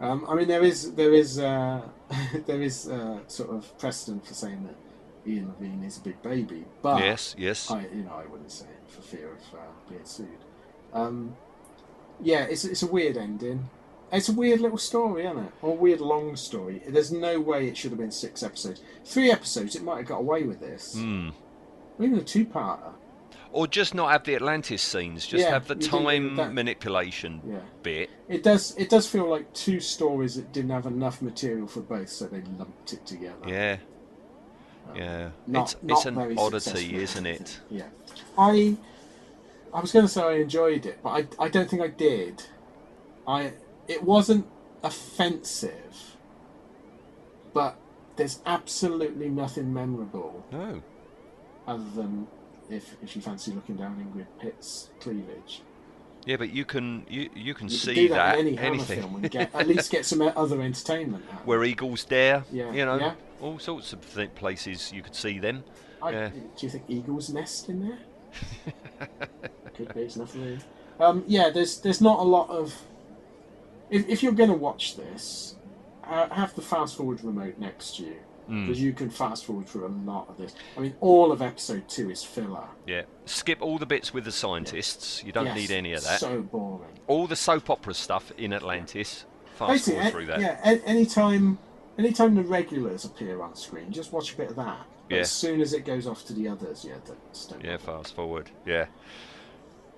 Um, I mean, there is there is uh, [LAUGHS] there is uh, sort of precedent for saying that Ian Levine is a big baby, but Yes. Yes. I you know I wouldn't say it for fear of uh, being sued. Um, yeah, it's it's a weird ending. It's a weird little story, isn't it? Or a weird long story. There's no way it should have been six episodes. Three episodes, it might have got away with this. Hmm. Even a two-parter. Or just not have the Atlantis scenes. Just Yeah, have the time manipulation Yeah. bit. It does. It does feel like two stories that didn't have enough material for both, so they lumped it together. Yeah. Yeah. Um, Not- it's not it's an oddity, isn't it? Yeah. I I was going to say I enjoyed it, but I, I don't think I did. I it wasn't offensive, but there's absolutely nothing memorable No. other than if if you fancy looking down Ingrid Pitt's cleavage. Yeah, but you can you you can You see do that, that in any Hammer anything. film and get, at [LAUGHS] least get some other entertainment. Out Where eagles dare. Yeah, You know, yeah. all sorts of th- places you could see them. I, yeah. Do you think eagles nest in there? [LAUGHS] Could be. It's nothing. Really. Um, yeah, there's there's not a lot of. If, if you're going to watch this, uh, have the fast forward remote next to you Hmm. because you can fast forward through a lot of this. I mean, all of episode two is filler. Yeah. Skip all the bits with the scientists. You don't Yes, need any of that. So boring. all the soap opera stuff in Atlantis. Fast Basically, forward through that. yeah. Anytime, anytime the regulars appear on screen, just watch a bit of that. Yeah. As soon as it goes off to the others, yeah, don't Yeah, fast forward. Yeah.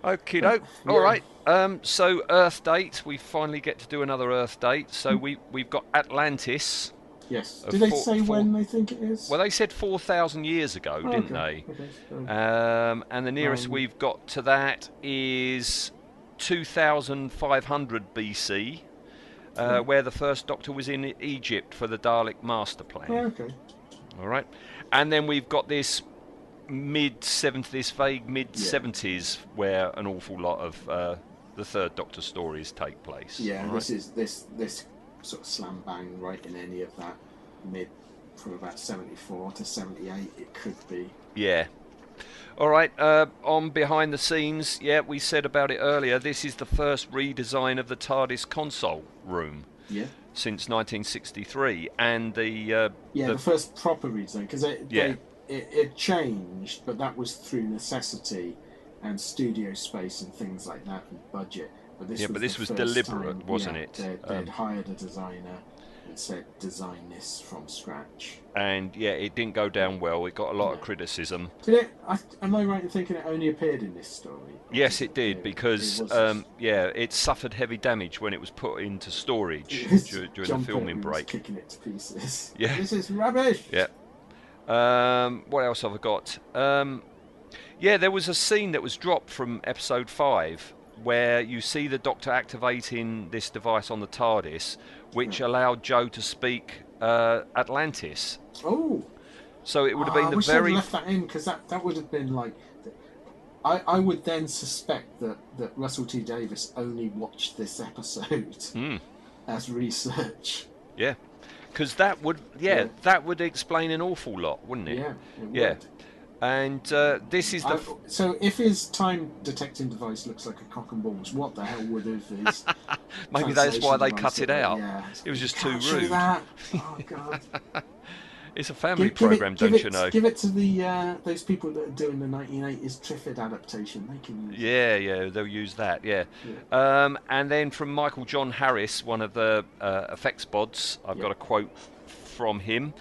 Okay, doke. Yeah. All right. Um, so Earth date. We finally get to do another Earth date. So Hmm. we we've got Atlantis. Yes. Uh, Did they four- say four- when they think it is? Well, they said four thousand years ago, Oh, didn't okay. they? Okay, Um, and the nearest Um, we've got to that is 2500 BC, uh, Hmm. where the first Doctor was in Egypt for the Dalek master plan. Oh, okay. All right, and then we've got this mid 70s, this vague mid 70s, where an awful lot of uh, the third Doctor stories take place. Yeah, all this is this this sort of slam bang right in any of that mid from about seventy four to seventy eight. It could be. Yeah. All right. Uh, on behind the scenes, yeah, we said about it earlier. This is the first redesign of the TARDIS console room Yeah. since 1963, and the uh, Yeah, the- the, first proper redesign because it, Yeah. they- it it changed, but that was through necessity and studio space and things like that and budget. But this Yeah, was but this was deliberate, time- wasn't yeah, it? They'd, they'd Um, hired a designer and said design this from scratch. and yeah, it didn't go down well. It got a lot of criticism. Did it? I, am I right in thinking it only appeared in this story? Yes, it did because it um, yeah, it suffered heavy damage when it was put into storage [LAUGHS] It was dur- during John the filming break. kicking it to pieces. [LAUGHS] Yeah. this is rubbish. Yeah. Um, what else have I got? Um, yeah, there was a scene that was dropped from episode five where you see the Doctor activating this device on the TARDIS, which Hmm. allowed Jo to speak uh, Atlantis. Oh, So it would have been I the wish very I'd left that in because that, that would have been like. I, I would then suspect that, that Russell T Davies only watched this episode Hmm. [LAUGHS] as research. yeah, because that would yeah, Yeah. that would explain an awful lot, wouldn't it? Yeah. it Yeah. would. And uh, this is the f- so if his time detecting device looks like a cock and balls, what the hell would have his? [LAUGHS] maybe that's why they cut it out. Yeah. It was just too rude. That. [LAUGHS] Oh god. It's a family Give- give it- program, don't it, you know? Give it to the uh, those people that are doing the 1980s Triffid adaptation. They can use. Yeah, yeah, they'll use that. Yeah, um, and then from Michael John Harris, one of the uh, effects bods, I've Yeah. got a quote from him,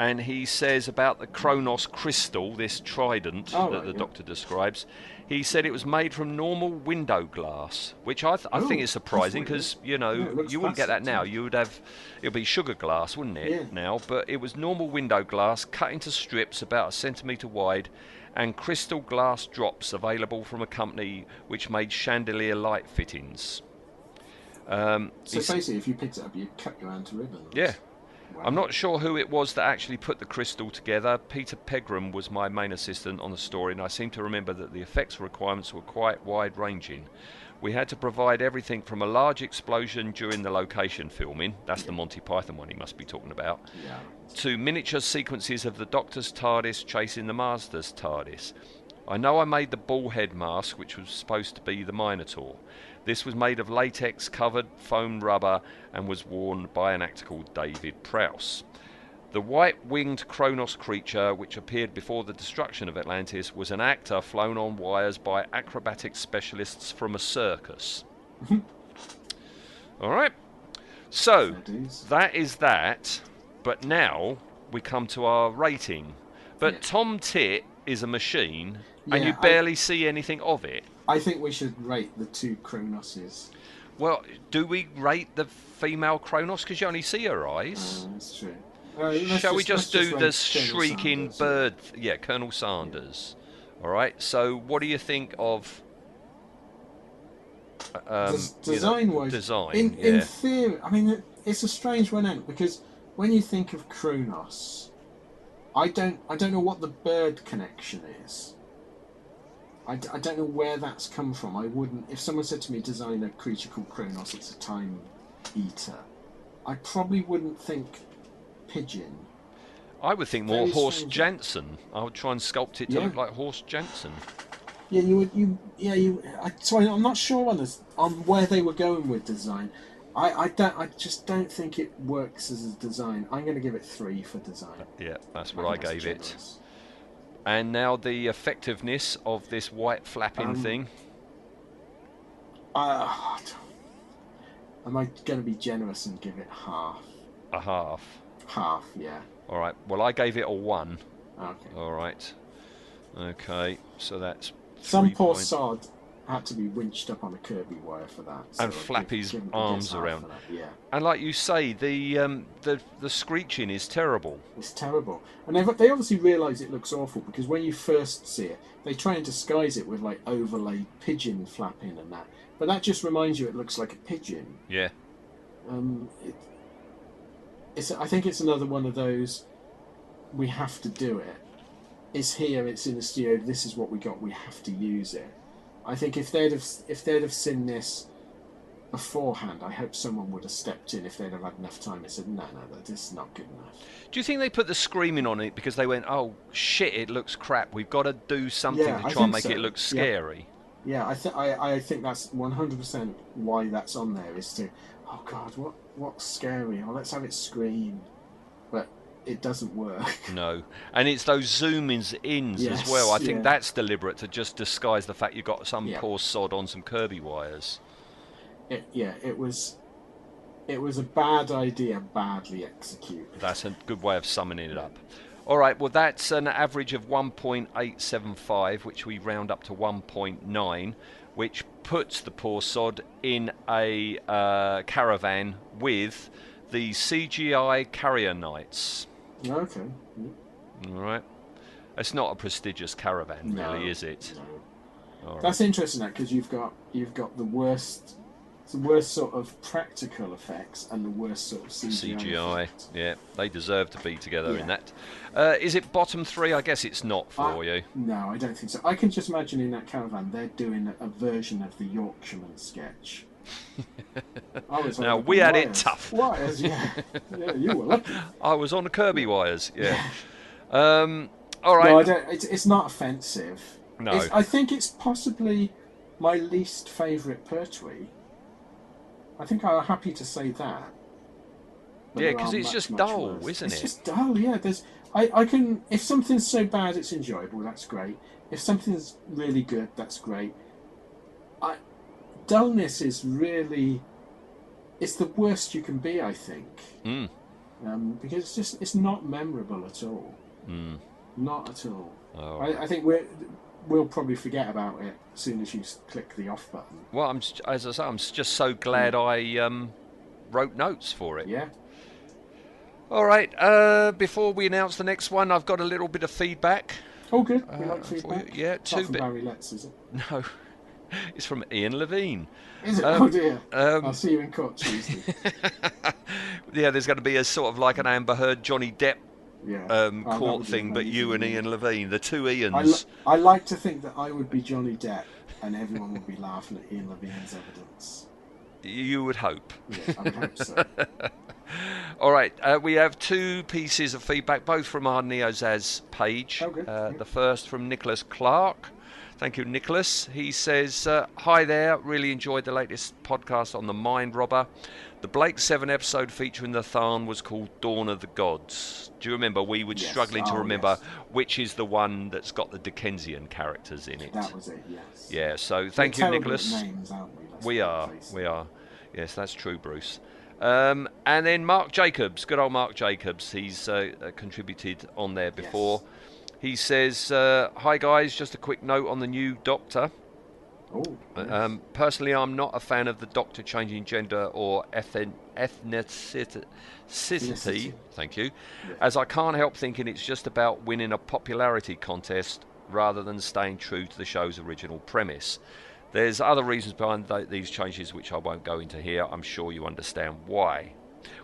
and he says about the Kronos crystal, this trident Oh, that right, the yeah. Doctor describes. He said it was made from normal window glass, which I, th- I think is surprising because you know Yeah, you wouldn't get that now. You would have it'll be sugar glass, wouldn't it? Yeah. Now, but it was normal window glass cut into strips about a centimetre wide and crystal glass drops available from a company which made chandelier light fittings. Um, So basically, if you picked it up, you'd cut your hand to ribbons. yeah. I'm not sure who it was that actually put the crystal together. Peter Pegram was my main assistant on the story, and I seem to remember that the effects requirements were quite wide ranging. We had to provide everything from a large explosion during the location filming, that's the Monty Python one he must be talking about, Yeah. to miniature sequences of the Doctor's TARDIS chasing the Master's TARDIS. I know I made the bullhead mask, which was supposed to be the Minotaur. This was made of latex covered foam rubber and was worn by an actor called David Prowse. The white winged Kronos creature, which appeared before the destruction of Atlantis, was an actor flown on wires by acrobatic specialists from a circus. [LAUGHS] All right. So, that is that. But now we come to our rating. But Yeah. Tom Tit is a machine, and you Yeah, I- barely see anything of it. I think we should rate the two Kronoses. Well, do we rate the female Kronos because you only see her eyes? Uh, that's true. Uh, Shall we just, do rate the shrieking Sanders. bird? Yeah, Colonel Sanders. All right. So, what do you think of? Um, Des- you know, design-wise, design. in yeah. in theory, I mean, it, it's a strange one out because when you think of Kronos, I don't I don't know what the bird connection is. I, d- I don't know where that's come from. I wouldn't if someone said to me design a creature called Kronos, it's a time eater. I probably wouldn't think pigeon. I would think more very Horst strange. Janson. I would try and sculpt it to Yeah. look like Horst Janson. Yeah, you would you yeah you. I, so I, I'm not sure on this on where they were going with design. I, I don't I just don't think it works as a design. I'm going to give it three for design. Yeah, that's what I, that's gave it. And now the effectiveness of this white flapping Um, thing. Uh, am I going to be generous and give it half? A half. Half, yeah. All right. Well, I gave it a one. Okay. All right. Okay. So that's Some poor sod had to be winched up on a Kirby wire for that. so And flap his arms around. Yeah, And like you say, the um, the the screeching is terrible. it's terrible. And they they obviously realise it looks awful because when you first see it, they try and disguise it with like overlaid pigeon flapping and that. But that just reminds you it looks like a pigeon. Yeah. Um, it, it's I think it's another one of those. We have to do it. It's here. It's in the studio. This is what we got. We have to use it. I think if they'd have if they'd have seen this beforehand, I hope someone would have stepped in if they'd have had enough time and said, "No, no, this is not good enough." Do you think they put the screaming on it because they went, "Oh shit, it looks crap. We've got to do something Yeah, to try and make it look scary." Yeah, I think I, I think that's one hundred percent why that's on there is to, oh God, what what's scary? Oh, let's have it scream, it doesn't work. [LAUGHS] No, and it's those zoom-ins ins as well. I think yeah. that's deliberate to just disguise the fact you've got some Yeah. poor sod on some Kirby wires. It, yeah, it was, it was a bad idea, badly executed. That's a good way of summing it up. All right, well, that's an average of 1.875, which we round up to 1.9, which puts the poor sod in a uh, caravan with the CGI Carrionites. Okay. All right. It's not a prestigious caravan, No, really, is it? no. Right. That's interesting, that because you've got you've got the worst, the worst sort of practical effects and the worst sort of CGI. CGI, effects. yeah, they deserve to be together in Yeah. that. Uh, is it bottom three? I guess it's not for I- you. No, I don't think so. I can just imagine in that caravan they're doing a version of the Yorkshireman sketch. I was Now, we had it tough. Wires, yeah. yeah, you were lucky. [LAUGHS] I was on the Kirby wires, yeah. um, all right. No, I don't. It's, it's not offensive. No. It's, I think it's possibly my least favourite Pertwee. I think I'm happy to say that. But Yeah, because it's much, just much dull, worse. isn't it's it? It's just dull. Yeah, there's. I, I can if something's so bad it's enjoyable. That's great. If something's really good, that's great. Dullness is really. It's the worst you can be. I think. Mm. Um, because it's just it's not memorable at all. Mm. Not at all. Oh. I, I think we're, we'll probably forget about it as soon as you click the off button. Well, I'm s- as I say, I'm just so glad I um, wrote notes for it. Yeah. All right. Uh, before we announce the next one, I've got a little bit of feedback. Oh, good. We Uh, like feedback. yeah, two bit- Barry Letts, is it? [LAUGHS] No, [LAUGHS] it's from Ian Levine. Is it? Um, oh dear. um, I'll see you in court Tuesday. [LAUGHS] yeah, there's going to be a sort of like an Amber Heard Johnny Depp Yeah. um, court thing, but you and. Ian Levine, the two I, Ians. li- I like to think that I would be Johnny Depp and everyone would be laughing at Ian Levine's evidence. You would hope. Yeah, I would hope so. [LAUGHS] All right, uh, we have two pieces of feedback, both from our NeoZaz page. Oh, good, Uh, good. the first from Nicholas Clark. Thank you, Nicholas. He says, uh, Hi there, really enjoyed the latest podcast on the Mind Robber. The Blake 7 episode featuring the Thaarn was called Dawn of the Gods. Do you remember? We were Yes. struggling to Oh, remember yes. which is the one that's got the Dickensian characters in it. That was it, yes. Yeah, so thank We're you, Nicholas. Names, we? We are. We are. Yes, that's true, Bruce. Um, and then Mark Jacobs, good old Mark Jacobs. He's uh, uh, contributed on there before. He says, uh, "Hi guys, just a quick note on the new Doctor. Oh, yes. Um, personally, I'm not a fan of the Doctor changing gender or ethin- ethnicity. Ethnicity. Thank you, Yeah. as I can't help thinking it's just about winning a popularity contest rather than staying true to the show's original premise. There's other reasons behind th- these changes which I won't go into here. I'm sure you understand why.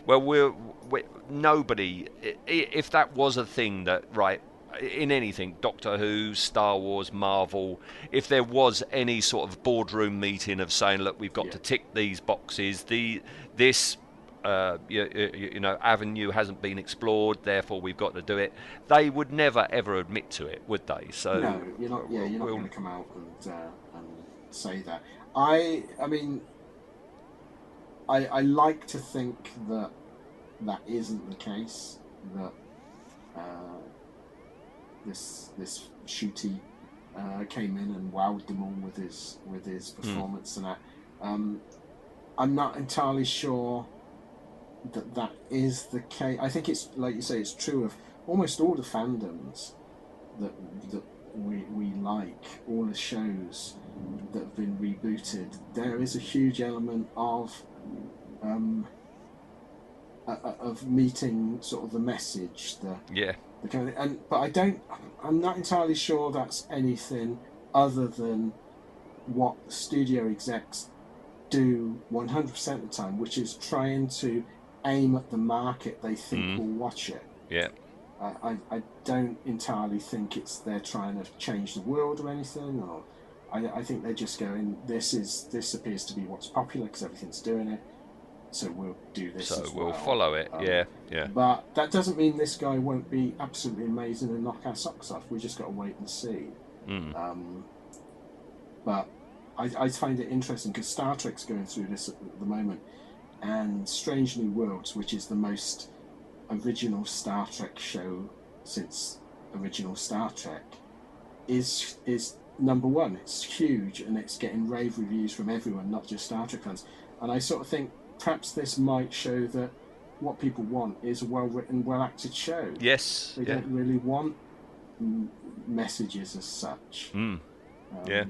Well, we're, we nobody. If that was a thing that right in anything, Doctor Who, Star Wars, Marvel, if there was any sort of boardroom meeting of saying, look, we've got Yeah. to tick these boxes. The this. Uh, you, you, you know, avenue hasn't been explored, therefore we've got to do it. They would never ever admit to it, would they? So no, you're not. Yeah, you're not we'll- going to come out and uh, and say that. I, I mean, I, I like to think that that isn't the case. That uh, this this Ncuti uh, came in and wowed them all with his with his performance and that. Um, I'm not entirely sure that that is the case. I think it's like you say, it's true of almost all the fandoms that that we we like, all the shows that have been rebooted. There is a huge element of um, a- a- of meeting sort of the message, the yeah, the kind of, and but I don't. I'm not entirely sure that's anything other than what studio execs do 100% of the time, which is trying to aim at the market they think Mm. will watch it. yeah, I, I, I don't entirely think it's they're trying to change the world or anything, or I, I think they're just going. This is this appears to be what's popular because everything's doing it, so we'll do this. so we'll well. follow it. Um, yeah, yeah, But that doesn't mean this guy won't be absolutely amazing and knock our socks off. We just got to wait and see. mm. Um, but I, I find it interesting because Star Trek's going through this at the moment, and Strange New Worlds, which is the most original Star Trek show since original Star Trek, is is number one. It's huge and it's getting rave reviews from everyone, not just Star Trek fans. And I sort of think perhaps this might show that what people want is a well written, well acted show. yes, They yeah, don't really want messages as such. mm. Um, Yeah.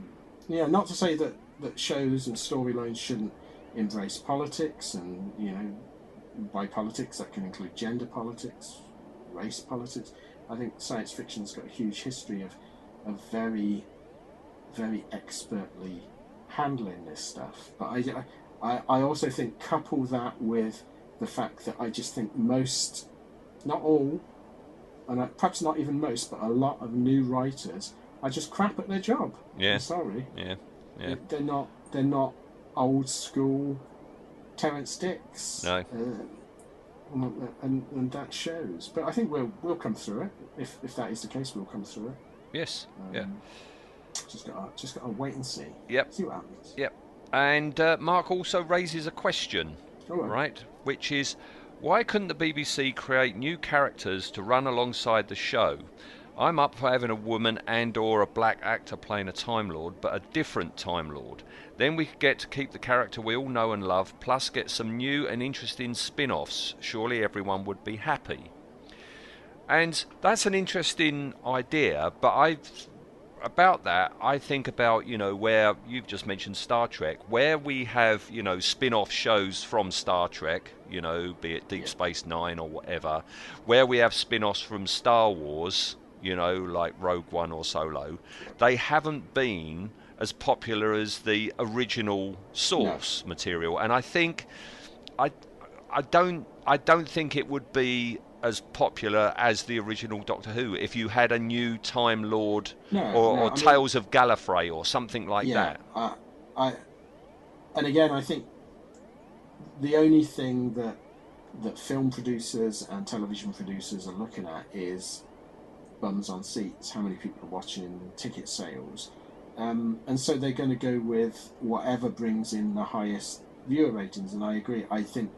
Yeah, not to say that, that shows and storylines shouldn't embrace politics and, you know, by politics that can include gender politics, race politics. I think science fiction's got a huge history of, of very, very expertly handling this stuff. But I, I, I I also think couple that with the fact that I just think most, not all, and I- perhaps not even most, but a lot of new writers are just crap at their job. Yeah. I'm sorry. yeah, yeah. They're not. They're not old school Terrence Dicks. No. Uh, and, and, that shows. But I think we'll we'll come through it. If if that is the case, we'll come through it. Yes, yeah. Um, Just got just got to wait and see. Yep. See what happens. Yep. And uh, Mark also raises a question, right. Which is, why couldn't the BBC create new characters to run alongside the show? I'm up for having a woman and/or a black actor playing a Time Lord, but a different Time Lord. Then we could get to keep the character we all know and love, plus get some new and interesting spin-offs. Surely everyone would be happy. And that's an interesting idea, but I about that, I think about you know where you've just mentioned Star Trek, where we have you know spin-off shows from Star Trek, you know, be it Deep Space Nine or whatever, where we have spin-offs from Star Wars, you know, like Rogue One or Solo. They haven't been as popular as the original source material, and I think I I don't I don't think it would be as popular as the original Doctor Who. If you had a new Time Lord No, or, no, or I mean- Tales of Gallifrey or something like yeah, that. I, I, and again, I think the only thing that that film producers and television producers are looking at is bums on seats, how many people are watching, ticket sales, um, and so they're going to go with whatever brings in the highest viewer ratings. And I agree. I think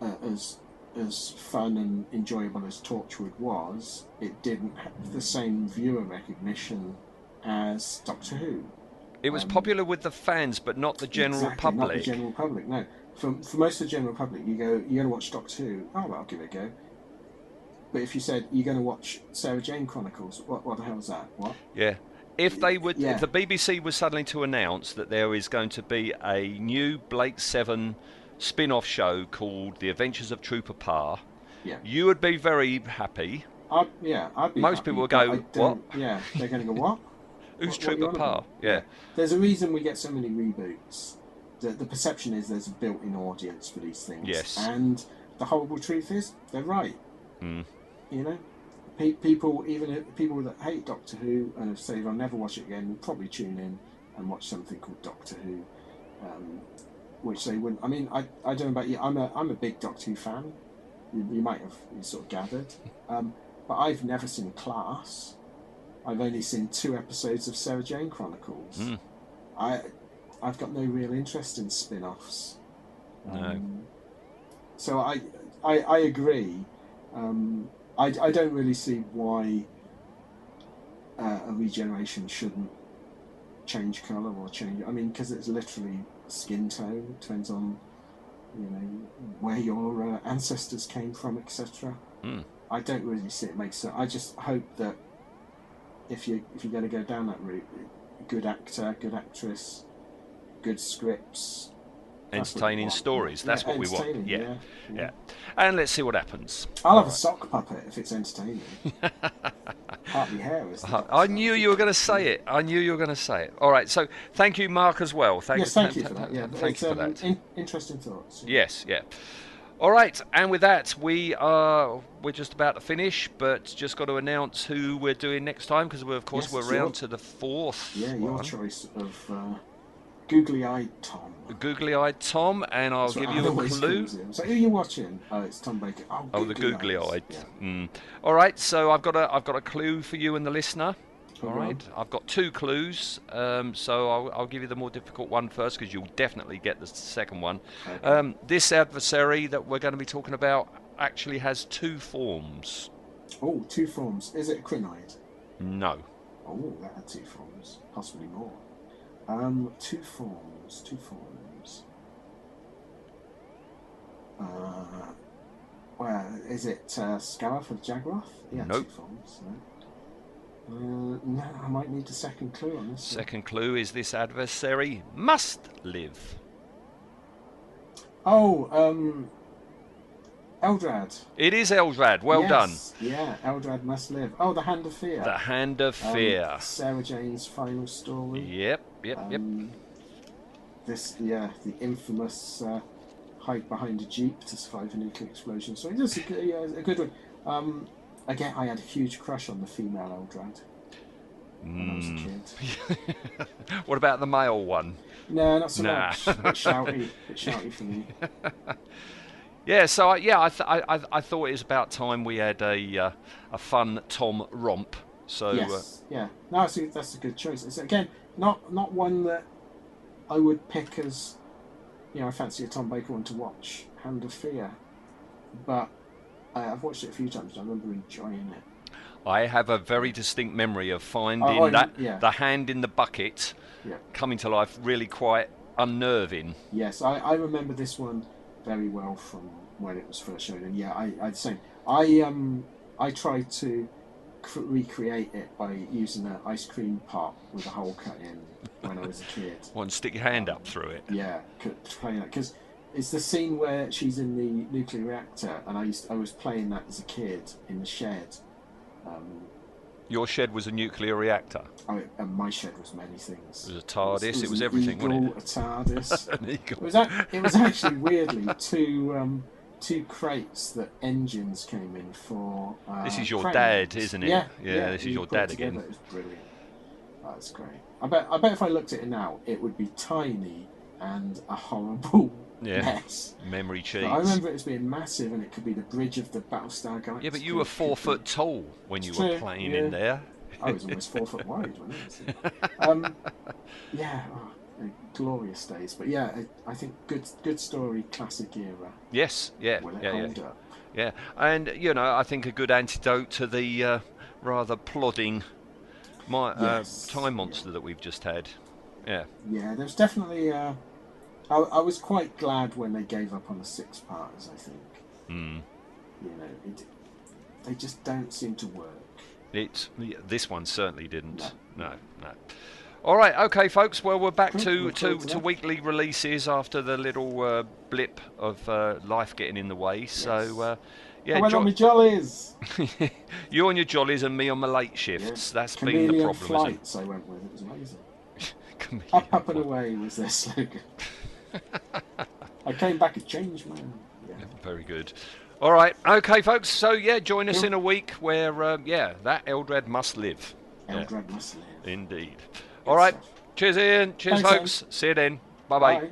uh, as as fun and enjoyable as Torchwood was, it didn't have the same viewer recognition as Doctor Who. It was Um, popular with the fans, but not the general Exactly, public. Not the general public. No, for for most of the general public, you go, you're going to watch Doctor Who. Oh, well, I'll give it a go. But if you said you're going to watch Sarah Jane Chronicles, what what the hell is that? What? Yeah. If they would, Yeah. if the BBC was suddenly to announce that there is going to be a new Blake Seven spin-off show called The Adventures of Trooper Parr, Yeah. you would be very happy. I'd, yeah, I'd be. Most happy, people would go, "What?" Yeah, they're going to go what? [LAUGHS] Who's What- what Trooper on Parr? Yeah. There's a reason we get so many reboots. The, the perception is there's a built-in audience for these things. Yes. And the horrible truth is they're right. Mm. You know, Pe- people even people that hate Doctor Who and have said I'll never watch it again will probably tune in and watch something called Doctor Who, um, which they wouldn't. I mean, I, I don't know about you. I'm a I'm a big Doctor Who fan. You, you might have sort of gathered, [LAUGHS] um, but I've never seen Class. I've only seen two episodes of Sarah Jane Chronicles. Mm. I I've got no real interest in spin-offs. No. Um, so I, I I agree. Um, I I don't really see why uh, a regeneration shouldn't change colour or change. I mean, because it's literally skin tone. Depends on you know where your uh, ancestors came from, etc. Mm. I don't really see it makes sense. I just hope that if you if you're going to go down that route, good actor, good actress, good scripts, that's what we Entertaining want. stories. Yeah, That's what we want. Yeah. yeah, Yeah. yeah. And let's see what happens. I'll have a sock puppet if it's entertaining. [LAUGHS] Partly hair is. the Uh. I knew you were going to say it. I knew you were going to say it. All right. So thank you, Mark, as well. Thank, yes, thank you for that. Yeah, Thank it's, you for um, that. in- interesting thoughts. Yes, yeah. All right, and with that, we are we're just about to finish, but just got to announce who we're doing next time because we're of course Yes, we're round your- to the fourth Yeah, your one. choice of uh, googly-eyed Tom. Googly-eyed Tom, and I'll give you a clue. So who are you watching? Oh, it's Tom Baker. Oh, Oh, the googly-eyed. googly-eyed. Yeah. Mm. All right, so I've got a I've got a clue for you and the listener. All Go on. I've got two clues, um, so I'll, I'll give you the more difficult one first because you'll definitely get the second one. Okay. Um, this adversary that we're going to be talking about actually has two forms. Oh, two forms. Is it a Krynoid? No. Oh, that had two forms, possibly more. Um, two forms, two forms. Uh, well, is it uh, Scaroth of Jagaroth? Yeah, Nope. two forms. No. Uh, no, I might need a second clue on this. one. Second clue is this adversary must live. Oh, um, Eldrad. It is Eldrad. Well done. Yes, Yeah, Eldrad must live. Oh, the Hand of Fear. The Hand of Um, Fear. Sarah Jane's final story. Yep, yep, yep. Um, This, yeah, the infamous uh, hide behind a jeep to survive a nuclear explosion. So it's a good, yeah, a good one. Um, again, I had a huge crush on the female Eldrad when I was a Hmm. kid. [LAUGHS] what about the male one? No, not so Nah. much. A bit shouty, bit shouty for me. [LAUGHS] Yeah, so I, yeah, I, th- I, I, I thought it was about time we had a uh, a fun Tom romp. So uh, yes, yeah. No, see, that's a good choice. It's again not not one that I would pick as, you know, I fancy a Tom Baker one to watch, Hand of Fear, but uh, I've watched it a few times. and I remember enjoying it. I have a very distinct memory of finding Oh, oh, that yeah. the hand in the bucket Yeah. coming to life really quite unnerving. Yes, I, I remember this one very well from when it was first shown, and yeah, I I same. I um I tried to recreate it by using an ice cream pot with a hole cut in when I was a kid. [LAUGHS] To stick your hand up through it? Yeah, playing that because it's the scene where she's in the nuclear reactor, and I used I was playing that as a kid in the shed. Um, Your shed was a nuclear reactor. And my shed was many things. It was a TARDIS. It was, an everything, eagle, wasn't A TARDIS. it? [LAUGHS] An eagle. It was, it was actually weirdly two um, two crates that engines came in for. Uh, This is your cranes. dad, isn't it? Yeah, Yeah, this is your dad again. It was brilliant. That's great. I bet. I bet if I looked at it now, it would be tiny and a horrible [LAUGHS] Yeah. mess. Memory cheese. But I remember it as being massive, and it could be the bridge of the Battlestar Galactica. Yeah, but you were four foot tall when you were playing yeah. in there. I was almost four foot wide, wasn't I? [LAUGHS] Um, yeah, oh, glorious days. But yeah, I, I think good, good story, classic era. Yes, yeah, Will it yeah, yeah. up? Yeah, and you know, I think a good antidote to the uh, rather plodding my uh, time monster that we've just had. Yeah, Yeah, there's definitely. Uh, I, I was quite glad when they gave up on the six parters. I think. mm. You know, it, they just don't seem to work. it. This one certainly didn't. No, no. All right, okay, folks. Well, we're back to to, to weekly releases after the little uh, blip of uh, life getting in the way. So, uh, yeah, I went on my jollies. [LAUGHS] you on your jollies and me on my late Yeah. shifts. That's Chameleon been the problem, flights. I went with. It was amazing. [LAUGHS] Up, up and away was their slogan. [LAUGHS] I came back a changed man. Yeah. Very good. All right, okay, folks. So yeah, join us Cool. in a week where uh, yeah, that Eldred must live. Yeah, Eldred must live. indeed. All right. Cheers, Ian. Cheers, Thanks, folks. See you then. Bye bye. Bye.